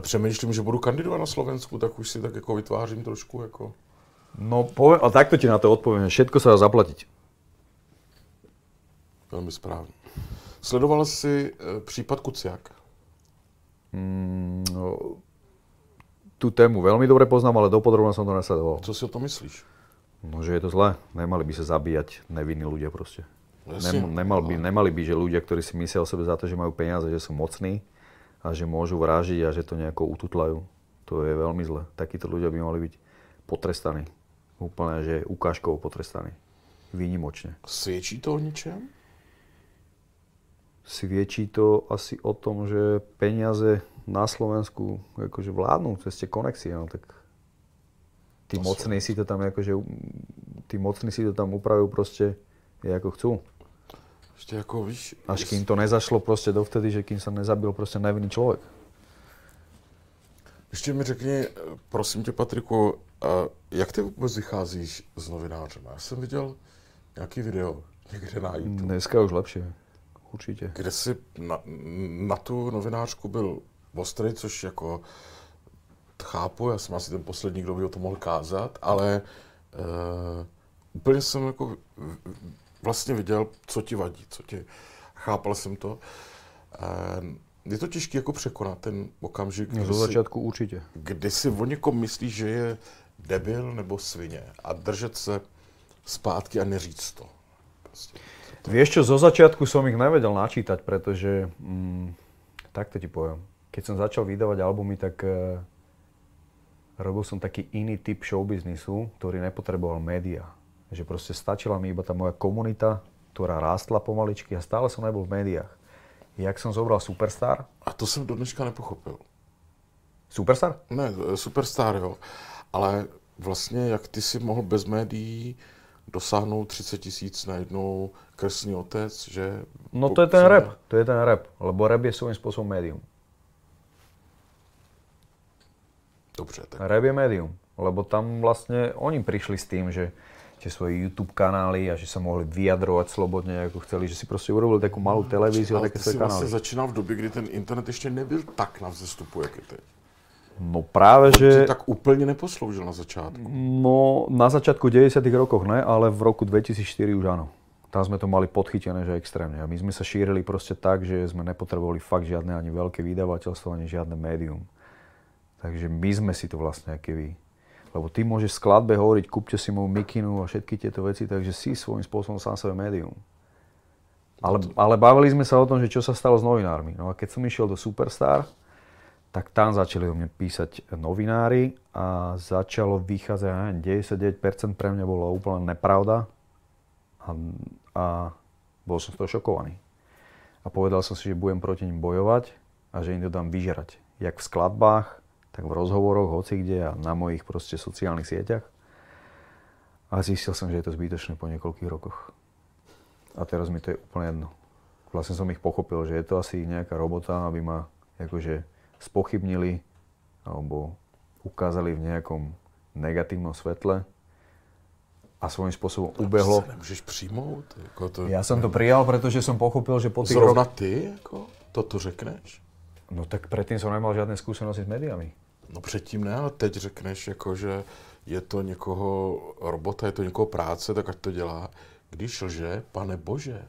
Přemýšlím, že budu kandidovat na Slovensku, tak už si tak jako vytvářím trošku jako... No, poviem, a takto ti na to odpoviem. Všetko sa dá zaplatiť. Velmi správně. Sledoval jsi e, případ Kuciak? Mm, no, tú tému veľmi dobre poznám, ale dopodrobne som to nesledoval. Co si o tom myslíš? No, že je to zlé. Nemali by sa zabíjať nevinní ľudia proste. Jasne. Nem, nemal by, nemali by, že ľudia, ktorí si myslia o sebe za to, že majú peniaze, že sú mocní a že môžu vražiť a že to nejako ututlajú. To je veľmi zlé. Takíto ľudia by mali byť potrestaní. Úplne, že ukážkovo potrestaní. Výnimočne. Svědčí to o ničem? Sviečí to asi o tom, že peniaze na Slovensku akože vládnu cez tie konexie. No, tak tí mocní si to tam akože, tí mocní si to tam upravujú proste ako chcú. Ještě jako víš... Až kým to nezašlo proste dovtedy, že kým sa nezabil proste nevinný človek. Ještě mi řekni, prosím tě, Patriku, jak ty vůbec vycházíš s novinářem? Já jsem viděl nějaký video někde na YouTube, Dneska už lepšie. Určite. kde si na, na tu novinářku byl ostrý, což jako chápu, já jsem asi ten poslední, kdo by o tom mohl kázat, ale uh, úplně jsem jako vlastně viděl, co ti vadí, co ti, chápal jsem to. Uh, je to těžké jako překonat ten okamžik, No, kdy zo si- začiatku určite. kdy si o někom myslíš, že je debil nebo svině a držet se zpátky a neříct to. Prostě. Vieš čo, zo začiatku som ich nevedel načítať, pretože, mm, takto ti poviem, keď som začal vydávať albumy, tak e, robil som taký iný typ showbiznisu, ktorý nepotreboval médiá. Že proste stačila mi iba tá moja komunita, ktorá rástla pomaličky a stále som nebol v médiách. Jak som zobral Superstar, A to jsem do dneška nepochopil. Superstar? Ne, superstar, jo. Ale vlastně, jak ty si mohl bez médií dosáhnout 30 tisíc na jednou kresný otec, že... No to je ten rap, to je ten rap, lebo rap je svojím spôsobom médium. Dobře, tak Rap je médium, lebo tam vlastne oni prišli s tým, že tie svoje YouTube kanály a že sa mohli vyjadrovať slobodne, ako chceli, že si proste urobili takú malú televíziu a ale také svoje jsi vlastně kanály. začínal v době, kdy ten internet ještě nebyl tak na vzestupu, jak je teď. No práve, Že... že... tak úplně neposloužil na začátku. No na začiatku 90 rokoch ne, ale v roku 2004 už áno. Tam sme to mali podchytené, že extrémne. A my sme sa šírili proste tak, že sme nepotrebovali fakt žiadne ani veľké vydavateľstvo, ani žiadne médium. Takže my sme si to vlastne keby... Lebo ty môžeš skladbe hovoriť, kúpte si moju mikinu a všetky tieto veci, takže si svojím spôsobom sám sebe médium. Ale, ale bavili sme sa o tom, že čo sa stalo s novinármi. No a keď som išiel do Superstar, tak tam začali o mne písať novinári a začalo vychádzať, ja neviem, 99% pre mňa bolo úplne nepravda a, a bol som z toho šokovaný. A povedal som si, že budem proti nim bojovať a že im to dám vyžerať. Jak v skladbách, tak v rozhovoroch, hoci kde a na mojich proste sociálnych sieťach. A zistil som, že je to zbytočné po niekoľkých rokoch. A teraz mi to je úplne jedno. Vlastne som ich pochopil, že je to asi nejaká robota, aby ma akože spochybnili alebo ukázali v nejakom negatívnom svetle a svojím spôsobom ubehlo. Nemůžeš přijmout? Jako to... Ja som to prijal, pretože som pochopil, že po tých Zrovna rokoch... ty, jako, toto řekneš? No tak predtým som nemal žiadne skúsenosti s médiami. No předtím ne, ale teď řekneš, jako, že je to někoho robota, je to někoho práce, tak ať to dělá. Když lže, pane Bože.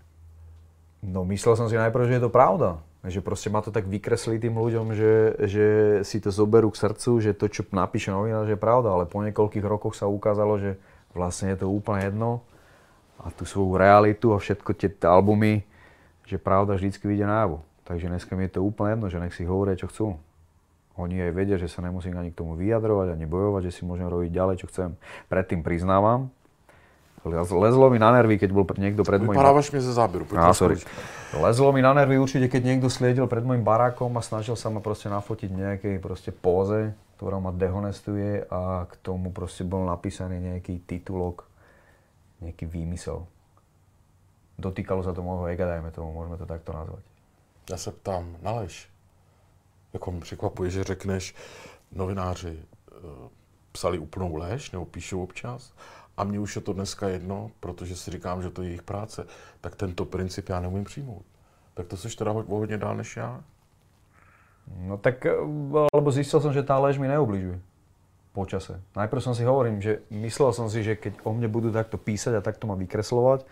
No myslel som si najprv, že je to pravda. Že proste ma to tak vykreslí tým ľuďom, že, že si to zoberú k srdcu, že to, čo napíše novinár, že je pravda. Ale po niekoľkých rokoch sa ukázalo, že vlastne je to úplne jedno. A tú svoju realitu a všetko tie albumy, že pravda vždycky vyjde nájavo. Takže dneska mi je to úplne jedno, že nech si hovoria, čo chcú. Oni aj vedia, že sa nemusím ani k tomu vyjadrovať, ani bojovať, že si môžem robiť ďalej, čo chcem. Predtým priznávam, Lezlo mi na nervy, keď bol niekto pred môjim... Vypadávaš mi ze záberu. Á, sorry. Lezlo mi na nervy určite, keď niekto sliedil pred môjim barákom a snažil sa ma proste nafotiť nejakej proste póze, ktorá ma dehonestuje a k tomu proste bol napísaný nejaký titulok, nejaký výmysel. Dotýkalo sa to môjho ega, dajme tomu, môžeme to takto nazvať. Já se ptám, na lež. Jako mi překvapuje, že řekneš, novináři uh, psali úplnou lež, nebo píšou občas, a mně už je to dneska jedno, protože si říkám, že to je jejich práce, tak tento princip já neumím přijmout. Tak to seš teda o hodně dál než já? No tak, lebo zistil som, že tá lež mi neubližuje po čase. Najprv som si hovorím, že myslel som si, že keď o mne budú takto písať a takto ma vykreslovať,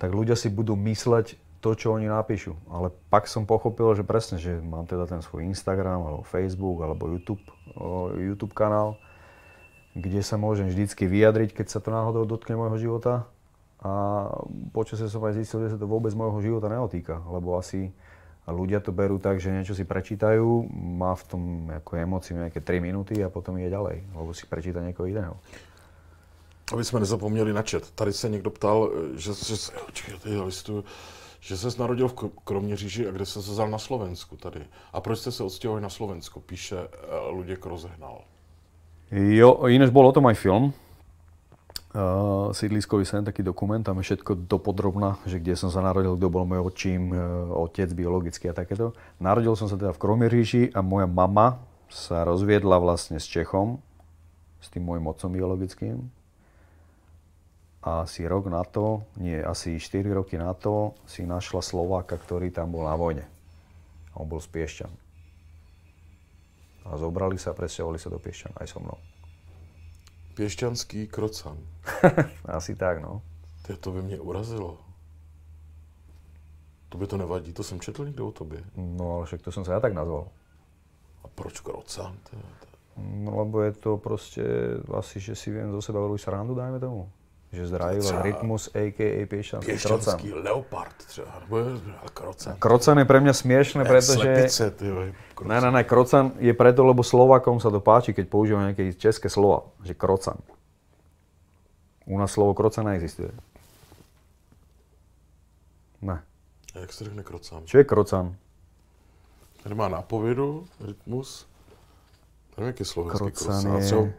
tak ľudia si budú mysleť to, čo oni napíšu. Ale pak som pochopil, že presne, že mám teda ten svoj Instagram, alebo Facebook, alebo YouTube, YouTube kanál, kde sa môžem vždycky vyjadriť, keď sa to náhodou dotkne môjho života. A počasie som aj zistil, že sa to vôbec môjho života neotýka, lebo asi ľudia to berú tak, že niečo si prečítajú, má v tom ako emóciu nejaké 3 minúty a potom ide ďalej, lebo si prečíta niekoho iného. Aby jsme nezapomněli na chat. Tady se někdo ptal, že, že, čekaj, tady listuju, že se narodil v Kroměříži a kde se vzal na Slovensku tady. A proč jste se odstěhovali na Slovensko, píše Luděk Rozehnal. Jo, ináč bol o tom aj film. Uh, Sídliskový sen, taký dokument, tam je všetko dopodrobná, že kde som sa narodil, kto bol môj otčím, uh, otec biologický a takéto. Narodil som sa teda v Kromieríži a moja mama sa rozviedla vlastne s Čechom, s tým môjim otcom biologickým. A asi rok na to, nie, asi 4 roky na to si našla Slováka, ktorý tam bol na vojne. On bol z Piešťan a zobrali sa presťahovali sa do Piešťan aj so mnou. Piešťanský krocan. Asi tak, no. To, to by mě urazilo. To by to nevadí, to jsem četl někde o tobě. No ale však to som sa ja tak nazval. A proč krocan? No lebo je to proste asi, že si viem zo seba robiť srandu, dajme tomu. Že zdravila Rytmus, a.k.a. Piešťanský krocan. Piešťanský leopard třeba, nebo krocan. Krocan je pre mňa smiešne, pretože... Slepice, ty Ne, ne, ne, krocan je preto, lebo Slovakom sa to páči, keď používajú nejaké české slova, že krocan. U nás slovo krocan neexistuje. Ne. A jak se řekne krocan? Čo je krocan? Ten má nápovědu, rytmus. Nevím, jak je slovenský Krocan krocan. je-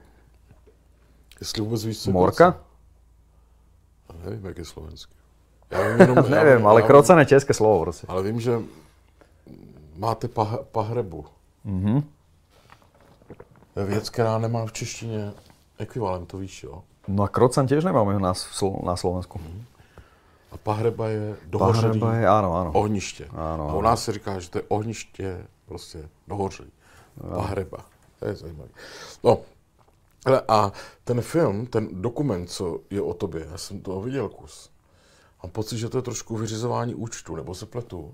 jestli vůbec víš, co Morka? krocan. Jak je slovenský. Já vím jenom, Neviem, vím- ale krocan je české slovo proste. Ale vím, že máte pah, pahrebu. Mhm. To je věc, která nemá v češtině ekvivalent, to víš, jo? No a krocan tiež nemáme na, Slo- na Slovensku. A pahreba je dohořelý Pahreba je, áno, áno. ohniště. Ano, a u nás se říká, že to je ohniště prostě dohořelý. Pahreba. To je zajímavé. No, hele, a ten film, ten dokument, co je o tobě, já jsem toho viděl kus. Mám pocit, že to je trošku vyřizování účtu, nebo se pletu.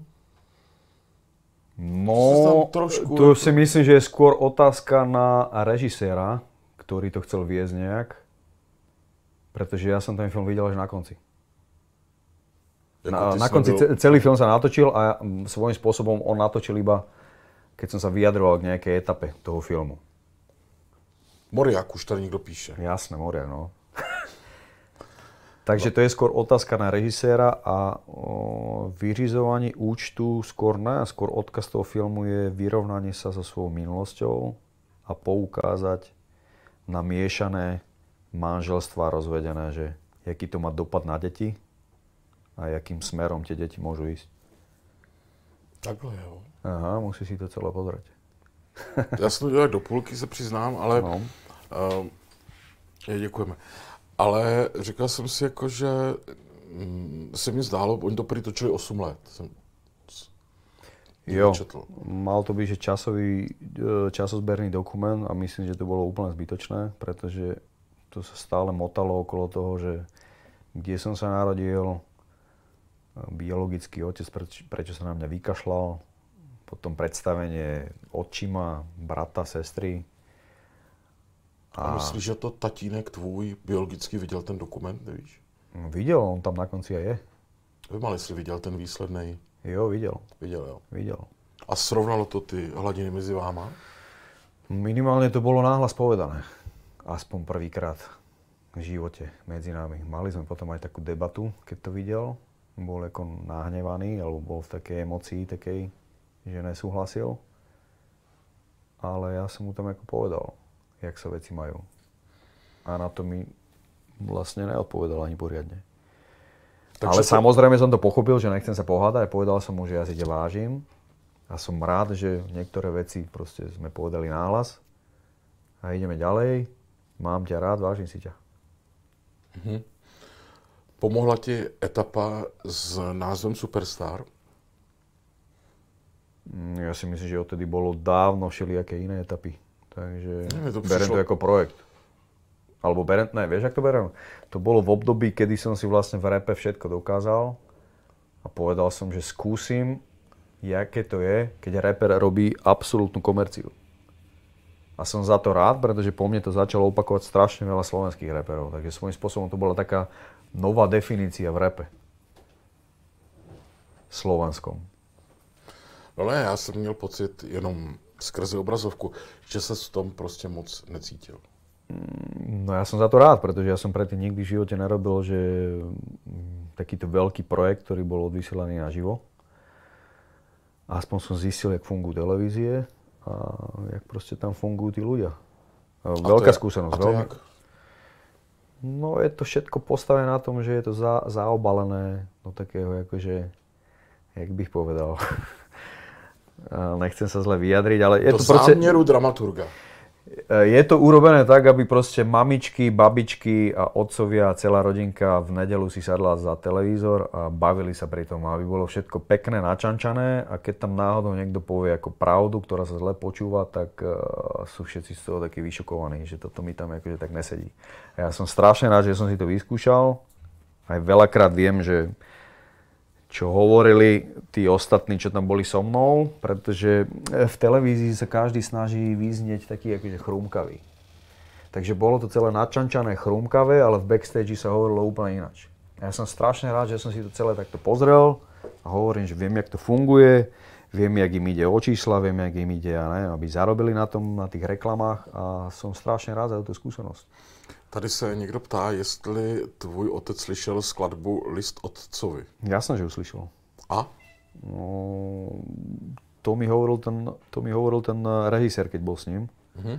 No, trošku to ako- si myslím, že je skôr otázka na režiséra, ktorý to chcel viesť nejak. Pretože ja som ten film videl až na konci. Na, na konci ce- celý film sa natočil a svojím spôsobom on natočil iba, keď som sa vyjadroval k nejakej etape toho filmu. Moriak už tady někdo píše. Jasné, moria, no. Takže to je skôr otázka na režiséra a o, vyřizovanie účtu skôr ne, skôr odkaz toho filmu je vyrovnanie sa so svojou minulosťou a poukázať na miešané manželstva rozvedené, že jaký to má dopad na deti a jakým smerom tie deti môžu ísť. Takhle, jo. Aha, musí si to celé pozrieť. Já jsem to do půlky, se přiznám, ale No. Uh, děkujeme. Ale říkal jsem si jako, že mm, se mi zdálo, oni to prý točili 8 let. Jsem, Jo, četl. mal to byť že časový, e, časozberný dokument a myslím, že to bolo úplne zbytočné, pretože to sa stále motalo okolo toho, že kde som sa narodil, e, biologický otec, preč, prečo sa na mňa vykašľal, potom predstavenie otčima, brata, sestry. A, a myslíš, že to tatínek tvůj biologicky viděl ten dokument, nevíš? No, viděl, on tam na konci aj je. Vím, ale jestli viděl ten výsledný Jo, viděl. Viděl, jo. Viděl. A srovnalo to ty hladiny mezi váma? Minimálne to bolo náhlas povedané. Aspoň prvýkrát v živote medzi nami. Mali sme potom aj takú debatu, keď to videl. Bol ako nahnevaný, alebo bol v takej emocii, takej, že nesúhlasil. Ale ja som mu tam ako povedal, jak sa veci majú. A na to mi vlastne neodpovedal ani poriadne. Takže Ale to... samozrejme som to pochopil, že nechcem sa pohádať. Povedal som mu, že ja si ťa vážim. A som rád, že niektoré veci proste sme povedali náhlas. A ideme ďalej. Mám ťa rád, vážim si ťa. Mhm. Pomohla ti etapa s názvem Superstar? Mm, ja si myslím, že odtedy bolo dávno všelijaké iné etapy. Takže Nie, to beriem to ako projekt. Alebo berem, ne, vieš, ak to berem? To bolo v období, kedy som si vlastne v repe všetko dokázal a povedal som, že skúsim, jaké to je, keď reper robí absolútnu komerciu. A som za to rád, pretože po mne to začalo opakovať strašne veľa slovenských reperov. Takže svojím spôsobom to bola taká nová definícia v repe. Slovenskom. No ne, já jsem měl pocit jenom skrze obrazovku, že se v tom prostě moc necítil. No ja som za to rád, pretože ja som predtým nikdy v živote nerobil, že takýto veľký projekt, ktorý bol odvysielaný naživo. Aspoň som zistil, jak fungujú televízie a jak proste tam fungujú tí ľudia. Veľká je, skúsenosť. A to veľmi... No je to všetko postavené na tom, že je to za, zaobalené do takého akože, jak bych povedal, nechcem sa zle vyjadriť, ale je to, to proste... dramaturga. Je to urobené tak, aby proste mamičky, babičky a otcovia a celá rodinka v nedelu si sadla za televízor a bavili sa pri tom, aby bolo všetko pekné, načančané a keď tam náhodou niekto povie ako pravdu, ktorá sa zle počúva, tak uh, sú všetci z toho takí vyšokovaní, že toto mi tam akože tak nesedí. A ja som strašne rád, že som si to vyskúšal. Aj veľakrát viem, že čo hovorili tí ostatní, čo tam boli so mnou, pretože e, v televízii sa každý snaží vyznieť taký akože chrúmkavý. Takže bolo to celé načančané chrúmkavé, ale v backstage sa hovorilo úplne inač. Ja som strašne rád, že som si to celé takto pozrel a hovorím, že viem, jak to funguje, viem, jak im ide o čísla, viem, jak im ide, ja neviem, aby zarobili na tom, na tých reklamách a som strašne rád za túto skúsenosť. Tady se někdo ptá, jestli tvůj otec slyšel skladbu List otcovi. Jasné, že ju slyšel. A? No, to mi hovoril ten, to mi hovoril ten režisér, keď bol s ním. Mm-hmm.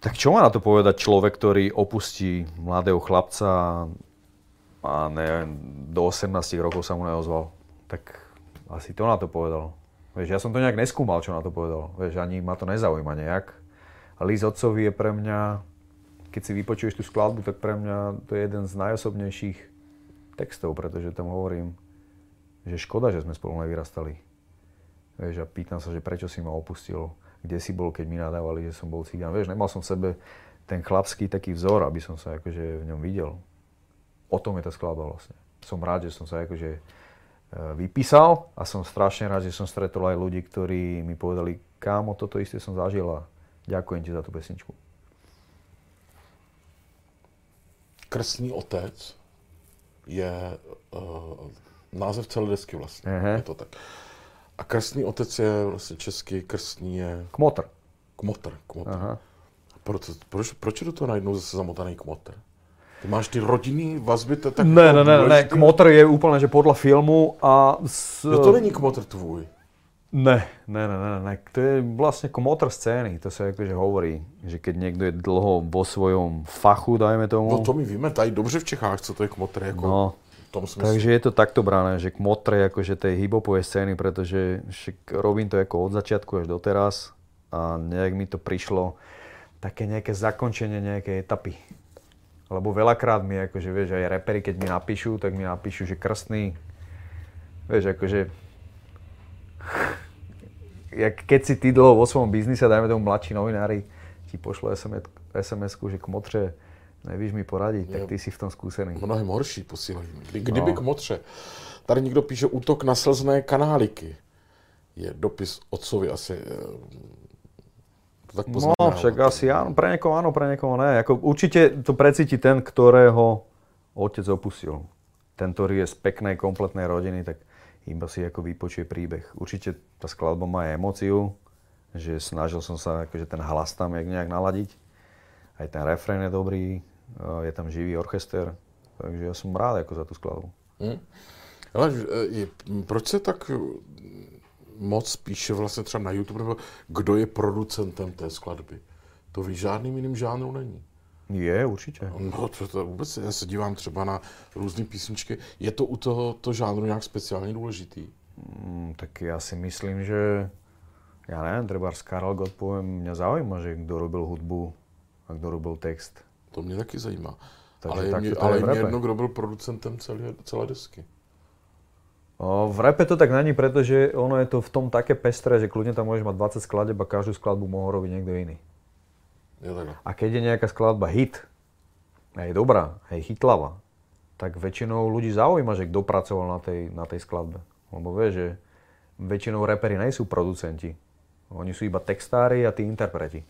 Tak čo má na to povedať človek, ktorý opustí mladého chlapca a neviem, do 18 rokov sa mu neozval? Tak asi to na to povedal. Vieš, ja som to nejak neskúmal, čo na to povedal. Vieš, ani ma to nezaujíma nejak. A List otcovi je pre mňa keď si vypočuješ tú skladbu, tak pre mňa to je jeden z najosobnejších textov, pretože tam hovorím, že škoda, že sme spolu nevyrastali. Vieš, a pýtam sa, že prečo si ma opustil, kde si bol, keď mi nadávali, že som bol cigán. Vieš, nemal som v sebe ten chlapský taký vzor, aby som sa akože v ňom videl. O tom je tá skladba vlastne. Som rád, že som sa akože e, vypísal a som strašne rád, že som stretol aj ľudí, ktorí mi povedali, kámo, toto isté som zažil a ďakujem ti za tú pesničku. Krstný otec je uh, název celé desky vlastně. Uh-huh. Je to tak. A krstný otec je vlastně český, krstný je... Kmotr. Kmotr, kmotr. Uh-huh. Proč, proč, proč je do toho najednou zase zamotaný kmotr? Ty máš ty rodinný vazby, to tak... Ne, ne, ne, ne, kmotr je úplně, že podle filmu a... S... Jo, to není kmotr tvůj. Ne, ne, ne, ne, ne. To je vlastne komotr scény, to sa akože hovorí, že keď niekto je dlho vo svojom fachu, dajme tomu. No to my víme tady dobře v Čechách, co to je kmotr. Jako no, tom takže je to takto brané, že kmotr je akože tej hiphopovej scény, pretože robím to ako od začiatku až doteraz a nejak mi to prišlo také nejaké zakončenie nejakej etapy. Lebo veľakrát mi akože, vieš, aj repery, keď mi napíšu, tak mi napíšu, že krstný, vieš, akože jak keď si ty dlho vo svojom biznise, dajme tomu mladší novinári, ti pošlo SMS, SMS-ku, že kmotře, nevíš mi poradiť, tak ty si v tom skúsený. Mnohem horší posílají. Kdy, kdyby no. kmotře. Tady někdo píše útok na slzné kanáliky. Je dopis otcovi asi to tak No, však asi áno, pre niekoho áno, pre niekoho ne. Ako, určite to precíti ten, ktorého otec opustil. Ten, ktorý je z peknej, kompletnej rodiny, tak iba si ako vypočuje príbeh. Určite tá skladba má aj emóciu, že snažil som sa akože ten hlas tam nejak naladiť. Aj ten refrén je dobrý, je tam živý orchester, takže ja som rád ako za tú skladbu. Hmm. Ale je, proč se tak moc píše vlastně třeba na YouTube, kdo je producentem té skladby. To v žádným jiným žánru není. Je, určitě. No to, to vůbec, já se dívám třeba na různé písničky. Je to u tohoto žánru nějak speciálně důležitý? Mm, tak já si myslím, že ja neviem, treba z Karel Gott poviem, mňa zaujíma, že kto robil hudbu a kto robil text. To mě taky zajímá. Takže ale je, mě, ale mě jedno, kdo byl producentem celé, celé desky. O, v repe to tak není, pretože ono je to v tom také pestré, že kľudne tam môžeš mať 20 skladeb a každú skladbu mohol robiť niekto iný. A keď je nejaká skladba hit, a je dobrá, je hitlava, tak väčšinou ľudí zaujíma, že kto pracoval na tej, na tej skladbe. Lebo vie, že väčšinou reperi nejsú producenti. Oni sú iba textári a tí interpreti.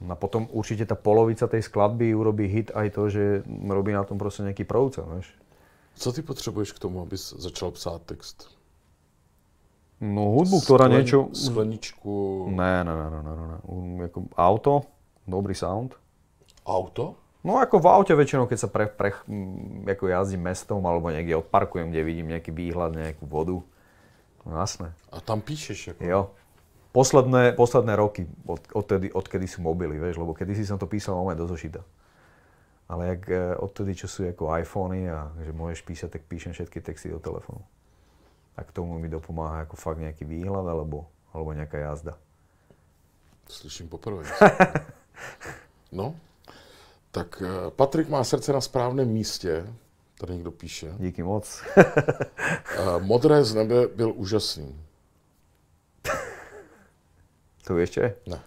A potom určite tá polovica tej skladby urobí hit aj to, že robí na tom proste nejaký producent, vieš. Co ty potřebuješ k tomu, abys začal psát text? No hudbu, ktorá Sklen, niečo... Skleničku... Ne, ne, ne, ne, ne, ne. Jako auto, dobrý sound. Auto? No ako v aute väčšinou, keď sa pre, pre, ako jazdím mestom alebo niekde odparkujem, kde vidím nejaký výhľad, nejakú vodu. No jasné. A tam píšeš? Ako... Jo. Posledné, posledné roky, od, odtedy, odkedy sú mobily, vieš, lebo kedy si som to písal moment do zošita. Ale jak e, odtedy, čo sú ako iPhony a že môžeš písať, tak píšem všetky texty do telefónu. A k tomu mi dopomáha ako fakt nejaký výhľad alebo, alebo nejaká jazda. Slyším poprvé. no, tak e, Patrik má srdce na správném místě, tady někdo píše. Díky moc. E, modré z nebe byl úžasný. To ještě? Ne.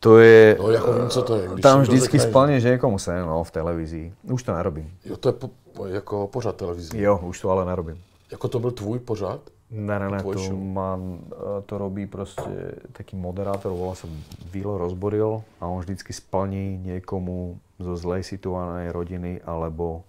To je... No, jako vím, co to je. Když tam vždycky řekne, splníš někomu sen, no, v televizi. Už to nerobím. Jo, to je po, jako pořád televizní. Jo, už to ale nerobím. Jako to byl tvůj pořád? Ne, ne, ne, to, mám, e, to robí proste taký moderátor, volá sa Vilo Rozboril a on vždycky splní niekomu zo zlej situovanej rodiny alebo,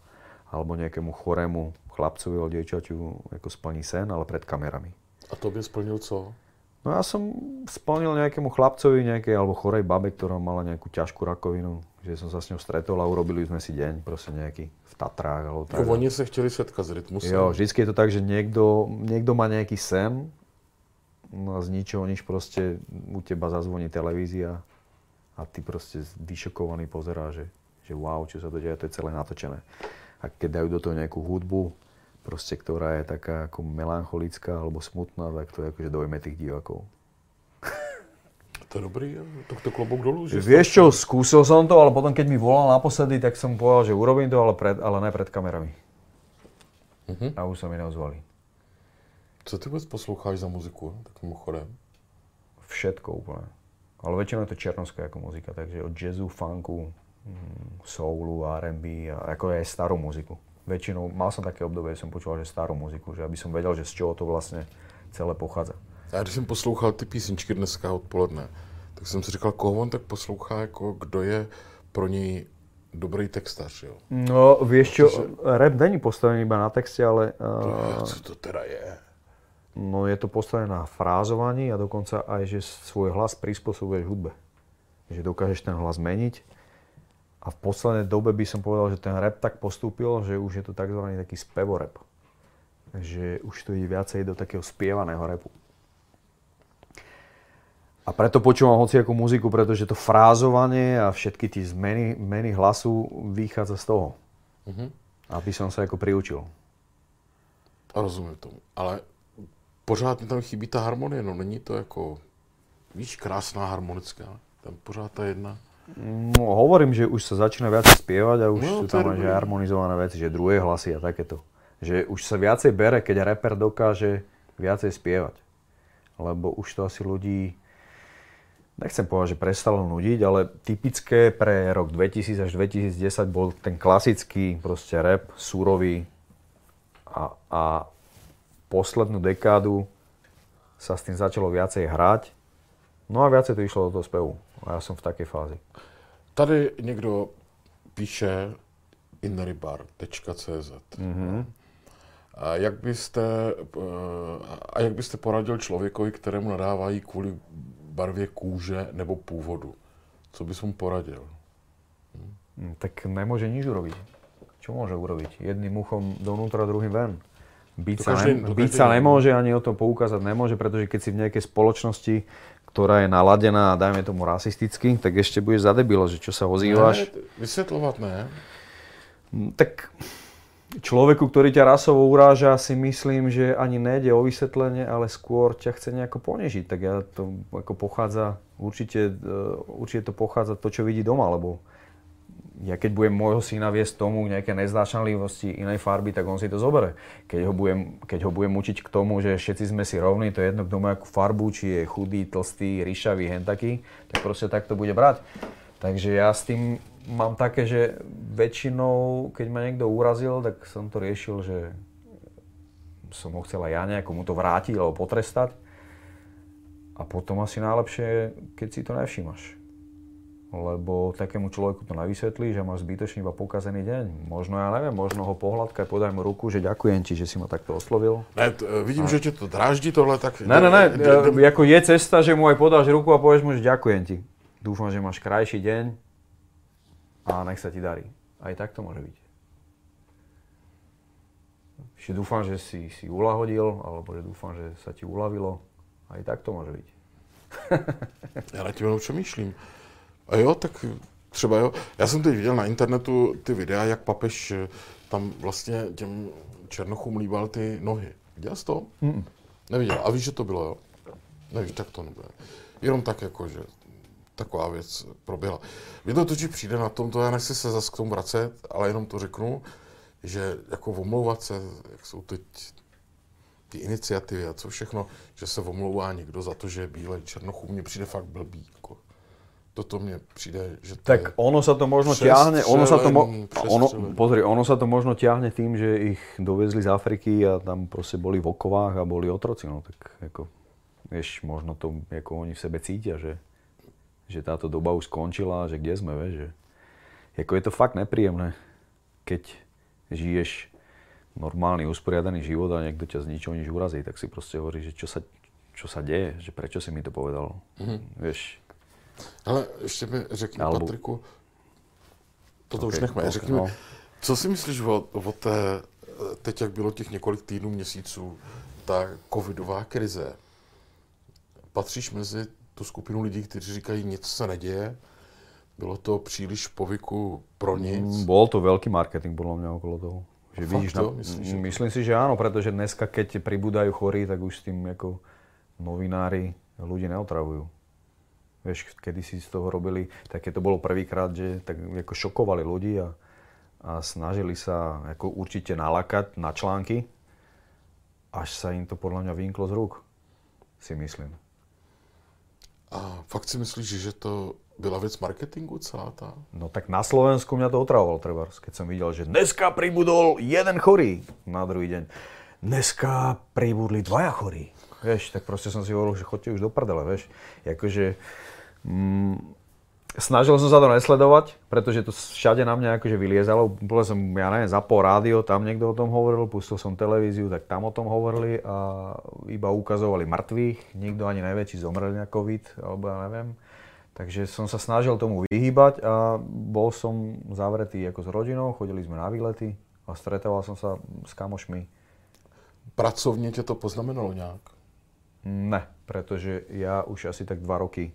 alebo nejakému chorému chlapcovi alebo dievčaťu ako splní sen, ale pred kamerami. A to by splnil co? No ja som splnil nejakému chlapcovi nejakej alebo chorej babe, ktorá mala nejakú ťažkú rakovinu, že som sa s ňou stretol a urobili sme si deň, proste nejaký v Tatrách alebo tak. Oni sa chceli setkať s rytmusom. Jo, vždycky je to tak, že niekto, niekto má nejaký sen, no a z ničoho nič proste u teba zazvoní televízia a ty proste vyšokovaný pozerá, že, že wow, čo sa to deje, to je celé natočené. A keď dajú do toho nejakú hudbu, proste, ktorá je taká ako melancholická alebo smutná, tak to je akože dojme tých divákov. To je dobrý, to, to klobok dolu. Že Vieš čo, skúsil som to, ale potom keď mi volal naposledy, tak som povedal, že urobím to, ale, pred, ale ne pred kamerami. Uh-huh. A už sa mi neozvali. Co ty vôbec posloucháš za muziku, takým chodem? Všetko úplne. Ale väčšinou je to černovská ako muzika, takže od jazzu, funku, mm, soulu, R&B a ako aj starú muziku väčšinou, mal som také obdobie, že som počúval že starú muziku, že aby som vedel, že z čoho to vlastne celé pochádza. Já když jsem poslouchal ty písničky dneska odpoledne, tak jsem si říkal, koho on tak poslouchá, jako kdo je pro něj dobrý textař, jo? No, vieš čo, Protože... rap není postavený iba na texte, ale... Uh, co to teda je? No je to postavené na frázovaní a dokonca aj, že svoj hlas prispôsobuješ hudbe. Že dokážeš ten hlas meniť a v poslednej dobe by som povedal, že ten rap tak postúpil, že už je to tzv. taký spevorap. Takže už to ide viacej do takého spievaného rapu. A preto počúvam hociakú muziku, pretože to frázovanie a všetky tie zmeny, zmeny hlasu vychádza z toho. Mm-hmm. Aby som sa ako priučil. Rozumím tomu. Ale pořád mi tam chybí ta harmonie, no není to jako, víš, krásná harmonická. Tam pořád ta jedna No, hovorím, že už sa začína viac spievať a už no, sú tam aj harmonizované veci, že druhé hlasy a takéto. Že už sa viacej bere, keď reper dokáže viacej spievať. lebo už to asi ľudí, nechcem povedať, že prestalo nudiť, ale typické pre rok 2000 až 2010 bol ten klasický proste rap, súrový a, a poslednú dekádu sa s tým začalo viacej hrať, no a viacej to išlo do toho spevu. A ja som v takej fázi. Tady někdo píše inrybar.cz. Mm-hmm. A jak byste, eh, a jak byste poradil člověkovi, kterému nadávají kvůli barvě kůže nebo původu? Co bys mu poradil? Hm? Tak nemôže nič urobiť. Čo môže urobiť? Jedným uchom dovnútra, druhým ven. Byť, sa, každý, ne, byť sa nemôže ani o tom poukázať nemôže, pretože keď si v nejakej spoločnosti, ktorá je naladená, dajme tomu rasisticky, tak ešte budeš za debilo, že čo sa ozývaš. Ne, vysvetľovať ne. Hm, tak človeku, ktorý ťa rasovo uráža, si myslím, že ani nejde o vysvetlenie, ale skôr ťa chce nejako ponežiť. Tak ja to ako pochádza, určite, e, určite to pochádza to, čo vidí doma, lebo ja keď budem môjho syna viesť tomu nejaké neznášanlivosti inej farby, tak on si to zobere. Keď ho budem, keď ho budem učiť k tomu, že všetci sme si rovní, to je jedno, kto má akú farbu, či je chudý, tlstý, ríšavý, hen taký, tak proste tak to bude brať. Takže ja s tým mám také, že väčšinou, keď ma niekto urazil, tak som to riešil, že som ho chcel aj ja nejako mu to vrátiť alebo potrestať. A potom asi najlepšie, keď si to nevšímaš. Lebo takému človeku to nevysvetlí, že máš zbytočne iba pokazený deň. Možno, ja neviem, možno ho pohľadkaj, podaj mu ruku, že ďakujem ti, že si ma takto oslovil. Ne, t- vidím, a... že ti to dráždi tohle, tak... Ne, ne, ne, ako je cesta, že mu aj podáš ruku a povieš mu, že ďakujem ti. Dúfam, že máš krajší deň, a nech sa ti darí. Aj tak to môže byť. Ešte dúfam, že si, si ulahodil, alebo že dúfam, že sa ti uľavilo. Aj tak to môže byť. Já na tím jenom přemýšlím. A jo, tak třeba jo. Já jsem teď viděl na internetu ty videa, jak papež eh, tam vlastně těm černochům líbal ty nohy. Viděl jsi to? Mm. Neviděl. A víš, že to bylo, jo? Nevíš, tak to nebude. Jenom tak jako, že taková věc proběhla. Mně to totiž přijde na tom, to já nechci se zase k tomu vracet, ale jenom to řeknu, že jako omlouvat se, jak jsou teď ty iniciativy a co všechno, že se omlouvá někdo za to, že je bílej černochů, mně přijde fakt blbý. Jako. Toto mne přijde, že to Tak je ono sa to možno ťahne, ono sa to, mo- ono, pozri, ono sa to možno ťahne tým, že ich dovezli z Afriky a tam proste boli v okovách a boli otroci, no tak ako, vieš, možno to ako oni v sebe cítia, že že táto doba už skončila, že kde sme, vieš, že ako je to fakt nepríjemné, keď žiješ normálny, usporiadaný život a niekto ťa z ničoho nič urazí, tak si proste hovorí, že čo sa, čo sa deje, že prečo si mi to povedal, mm-hmm. vieš. Ale ešte mi řekni, Albu... Patriku, toto okay, už nechme, okay, řekni no. mi, co si myslíš o, o té, teď jak bylo těch několik týdnů, měsíců, ta covidová krize, patříš mezi tu skupinu lidí, kteří říkají, nic se neděje, bylo to příliš povyku pro nic. Mm, bol to veľký marketing podľa mňa okolo toho. Že vidíš, to? Myslíš, že... Myslím si, že áno, pretože dneska, keď pribúdajú chorí, tak už s tým ako novinári ľudí neotravujú. Vieš, kedy si z toho robili, tak keď to bolo prvýkrát, že tak ako šokovali ľudí a, a snažili sa ako určite nalakať na články, až sa im to podľa mňa vynklo z rúk, si myslím. A fakt si myslíš, že to byla věc marketingu celá tá? No tak na Slovensku mňa to otravovalo treba, keď som videl, že dneska pribudol jeden chorý na druhý deň. Dneska pribudli dvaja chorí. Vieš, tak proste som si hovoril, že chodte už do prdele, vieš. Jakože, mm, Snažil som sa to nesledovať, pretože to všade na mňa akože vyliezalo. Bol som, ja neviem, zapol rádio, tam niekto o tom hovoril, pustil som televíziu, tak tam o tom hovorili a iba ukazovali mŕtvych. Nikto ani nevie, či zomreli na COVID, alebo ja neviem. Takže som sa snažil tomu vyhýbať a bol som zavretý ako s rodinou, chodili sme na výlety a stretával som sa s kamošmi. Pracovne ťa to poznamenalo nejak? Ne, pretože ja už asi tak dva roky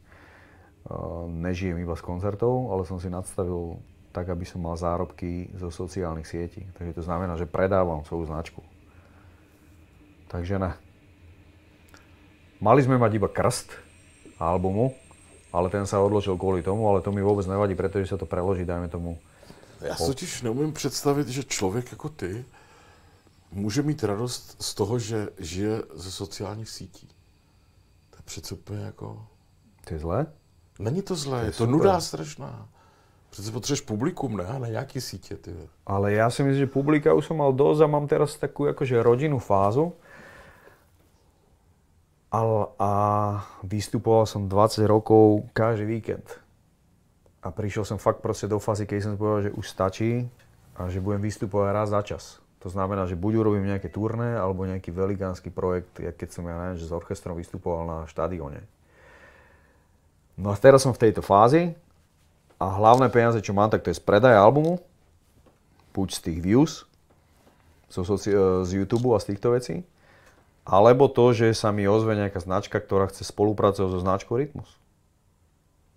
nežijem iba z koncertov, ale som si nadstavil tak, aby som mal zárobky zo sociálnych sietí. Takže to znamená, že predávam svoju značku. Takže ne. Mali sme mať iba krst albumu, ale ten sa odložil kvôli tomu, ale to mi vôbec nevadí, pretože sa to preloží, dajme tomu. Já si totiž neumím představit, že člověk jako ty může mít radost z toho, že žije ze sociálních sítí. přece úplně jako... To je zlé? Není to zlé, To je to super. nuda strašná. Přece potřebuješ publikum, ne? A ne nějaký sítě, ty. Ale ja si myslím, že publika už som mal dosť a mám teraz takú akože rodinnú fázu. A, a vystupoval som 20 rokov každý víkend. A prišiel som fakt proste do fázy, keď som povedal, že už stačí a že budem vystupovať raz za čas. To znamená, že buď urobím nejaké turné, alebo nejaký velikánsky projekt, keď som ja neviem, že s orchestrom vystupoval na štadióne. No a teraz som v tejto fázi a hlavné peniaze, čo mám, tak to je z predaja albumu, buď z tých views, zo e, z YouTube a z týchto vecí, alebo to, že sa mi ozve nejaká značka, ktorá chce spolupracovať so značkou Rytmus.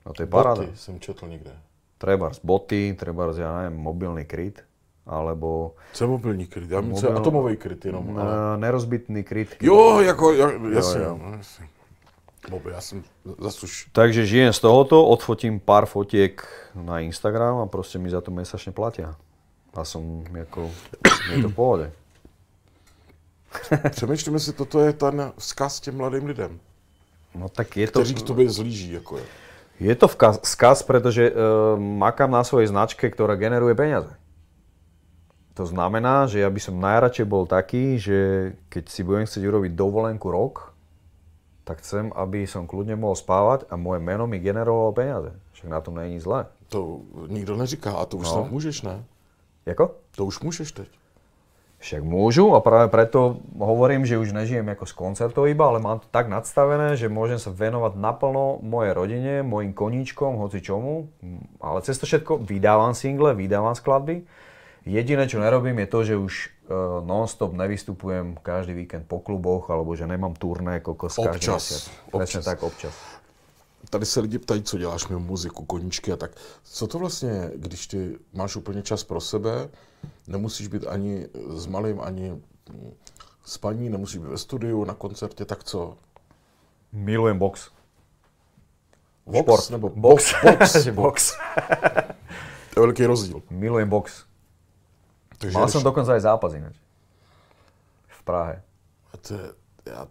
No to je paráda. Boty jsem četl někde. Trebárs boty, trebárs, ja neviem, mobilný kryt, alebo Co je mobilní kryt? Myslím, Mobil- atomový kryt jenom. Ale... e, nerozbitný kryt. Jo, jako, ja, jasně. jo. Jo, no, Mobil, já jsem zase už... Takže žijem z tohoto, odfotím pár fotiek na Instagram a proste mi za to mesačne platia. A som jako, je to v pohode. Přemýšlím, jestli toto je ten vzkaz těm mladým lidem, No tak je to, kteří k tobě zlíží. Jako je. je to vkaz, skaz, pretože uh, makám na svojej značke, ktorá generuje peniaze. To znamená, že ja by som najradšej bol taký, že keď si budem chcieť urobiť dovolenku rok, tak chcem, aby som kľudne mohol spávať a moje meno mi generovalo peniaze. Však na tom není zlé. To nikdo neříká, a to už No. snad můžeš, ne? Jako? To už můžeš teď. Však môžu a práve preto hovorím, že už nežijem ako z koncertov iba, ale mám to tak nadstavené, že môžem sa venovať naplno mojej rodine, mojim koníčkom, hoci čomu. Ale cez to všetko vydávam single, vydávam skladby. Jediné, čo nerobím, je to, že už non-stop nevystupujem každý víkend po kluboch, alebo že nemám turné kokos každý Občas, mesiac. Presne občas. tak, občas. Tady se lidi ptají, co děláš mimo muziku, koníčky a tak. Co to vlastně když ty máš úplně čas pro sebe, nemusíš být ani s malým, ani s paní, nemusíš být ve studiu, na koncertě, tak co? Milujem box. Vox Šport. nebo box. Box. Že box. To je velký rozdíl. Milujem box. Takže Mal som dokonca aj zápas ináč. V Prahe. A to je, já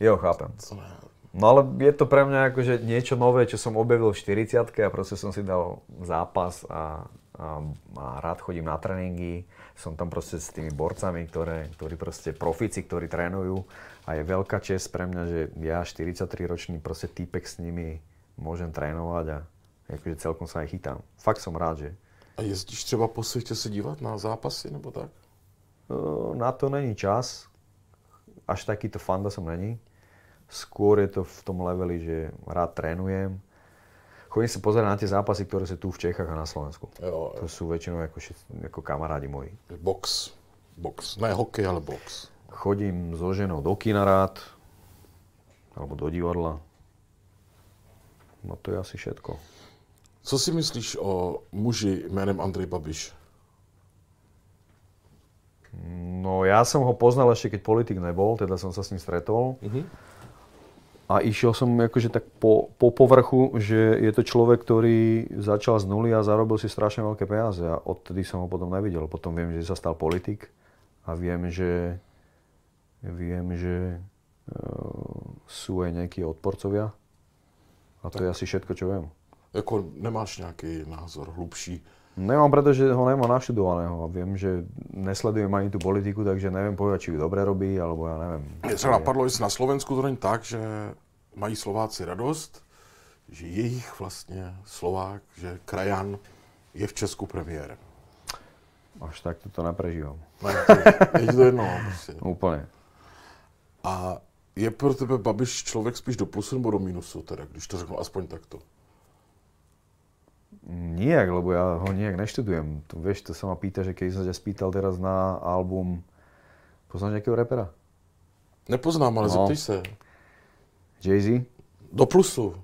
Jo, chápem. to ne. No ale je to pre mňa akože niečo nové, čo som objavil v 40 a proste som si dal zápas a, a, a rád chodím na tréningy. Som tam proste s tými borcami, ktoré, ktorí proste profici, ktorí trénujú a je veľká čest pre mňa, že ja 43-ročný proste týpek s nimi môžem trénovať a akože celkom sa aj chytám. Fakt som rád, že A jezdíš třeba po světě se dívat na zápasy nebo tak? e, na to není čas. Až takýto fanda som není. Skôr je to v tom leveli, že rád trénujem. Chodím sa pozerať na tie zápasy, ktoré sú tu v Čechách a na Slovensku. Jo, To sú väčšinou ako, ako kamarádi moji. box. Box. Ne hokej, ale box. Chodím so ženou do kina rád, alebo do divadla. No to je asi všetko. Co si myslíš o muži jménem Andrej Babiš? No ja som ho poznal ešte, keď politik nebol, teda som sa s ním stretol. A išiel som akože tak po, po povrchu, že je to človek, ktorý začal z nuly a zarobil si strašne veľké peniaze a odtedy som ho potom nevidel. Potom viem, že sa stal politik a viem, že, viem, že e, sú aj nejakí odporcovia. A to je asi všetko, čo viem. Jako nemáš nějaký názor hlubší? Nemám, pretože ho nemám naštudovaného viem, že nesledujem ani tú politiku, takže neviem povedať, či ju dobre robí, alebo ja neviem. Mě třeba napadlo, jestli na Slovensku to není tak, že mají Slováci radost, že jejich vlastně Slovák, že krajan je v Česku premiérem. Až tak to neprežívam. Ne, to, je to jedno, prostě. Úplne. A je pro tebe Babiš člověk spíš do plusu nebo do minusu, teda, když to řeknu aspoň takto? Nijak, lebo ja ho nijak neštudujem. To, vieš, to sa ma pýta, že keď som ťa spýtal teraz na album, poznáš nejakého repera? Nepoznám, ale No. zeptej se. Jay-Z? Do plusu.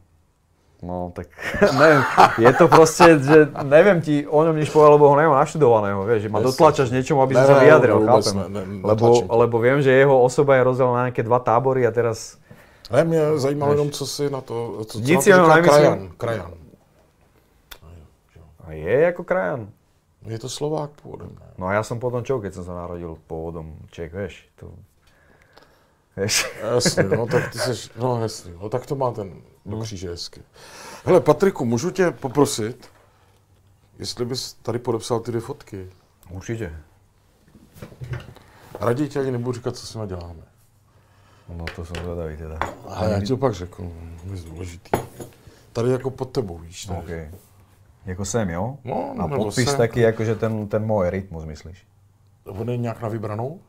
No tak neviem, je to proste, že neviem ti o ňom nič povedať, lebo ho nemám naštudovaného, vieš, že ma dotlačaš niečomu, aby som Ne, sa ne, vyjadril, vôbec chápem. ne, ne, lebo, lebo viem, že jeho osoba je rozdelená na nejaké dva tábory a teraz Ne, mě zajímalo jenom, co si na to, co, Nic na to si o něm říká nemyslím. krajan. krajan. A je ako krajan. Je to Slovák pôvodem, ne? No a ja som potom čo, keď som sa narodil pôvodom Čech, vieš, to... Vieš? Jasně, no tak ty seš, no jasně, no tak to má ten do kříže hezky. Hele, Patriku, můžu tě poprosit, jestli bys tady podepsal ty dvě fotky. Určite. Raději ti ani nebudu říkat, co s nimi děláme. No to som zvedavý teda. Ale já ti to pak řeknu, je důležitý. Tady jako pod tebou, víš. Tady. OK. Jako sem, jo? No, A podpis sem. taký, akože ten, ten môj rytmus, myslíš? On je nějak na vybranou?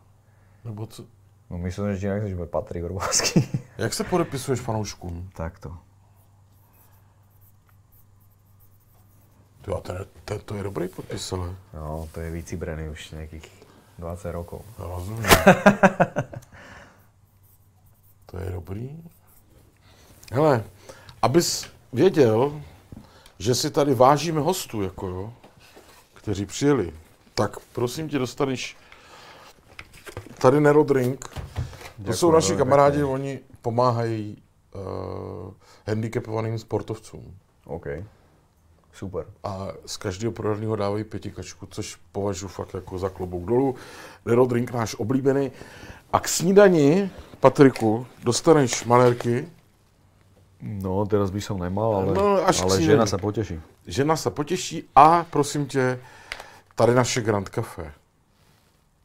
Nebo co? No myslím, že inak, že bude Patrik Vrbovský. Jak se podepisuješ fanouškům? Takto. Ty, a ten, ten, to je dobrý podpis, ale. No, to je vycibrený už nejakých 20 rokov. Já rozumím. to je dobrý. Hele, abys věděl, že si tady vážíme hostů, jako jo, kteří přijeli, tak prosím tě dostaneš tady Nero Drink. To Děkuji jsou naši velmi kamarádi, pěkně. oni pomáhají uh, handicapovaným sportovcům. OK. Super. a z každého prodaného dávají pětikačku, což považuji fakt jako za klobouk dolů. Nero Drink náš oblíbený. A k snídani, Patriku, dostaneš malérky. No, teraz by som nemal, ale, No, až ale žena sa poteší. Žena se potěší a prosím tě, tady naše Grand Café.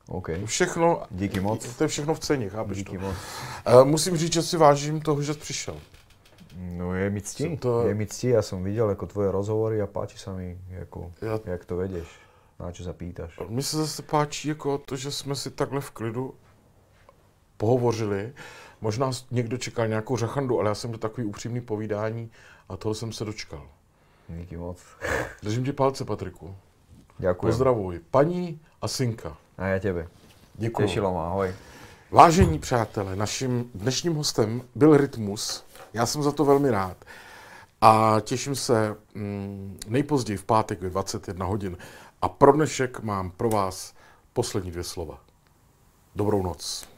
OK. Všechno, Díky moc. to je všechno v ceně, chápeš Díky to? moc. Uh, musím říct, že si vážím toho, že jsi přišel. No je mi. Som to- Je mi cti, ja som videl ako tvoje rozhovory a páči sa mi, ako, Ja- jak to vedeš, na čo sa pýtaš. Mně se zase páčí jako to, že jsme si takhle v klidu pohovořili. Možná někdo čekal nějakou řachandu, ale já jsem to takový upřímný povídání a toho jsem se dočkal. Díky moc. Držím ti palce, Patriku. Ďakujem. Pozdravuj. Paní a synka. A ja tebe. Děkuji. Tešilo ma, ahoj. Vážení přátelé, naším dnešním hostem byl Rytmus. Já jsem za to velmi rád. A těším se mm, nejpozději v pátek ve 21 hodin. A pro dnešek mám pro vás poslední dvě slova. Dobrou noc.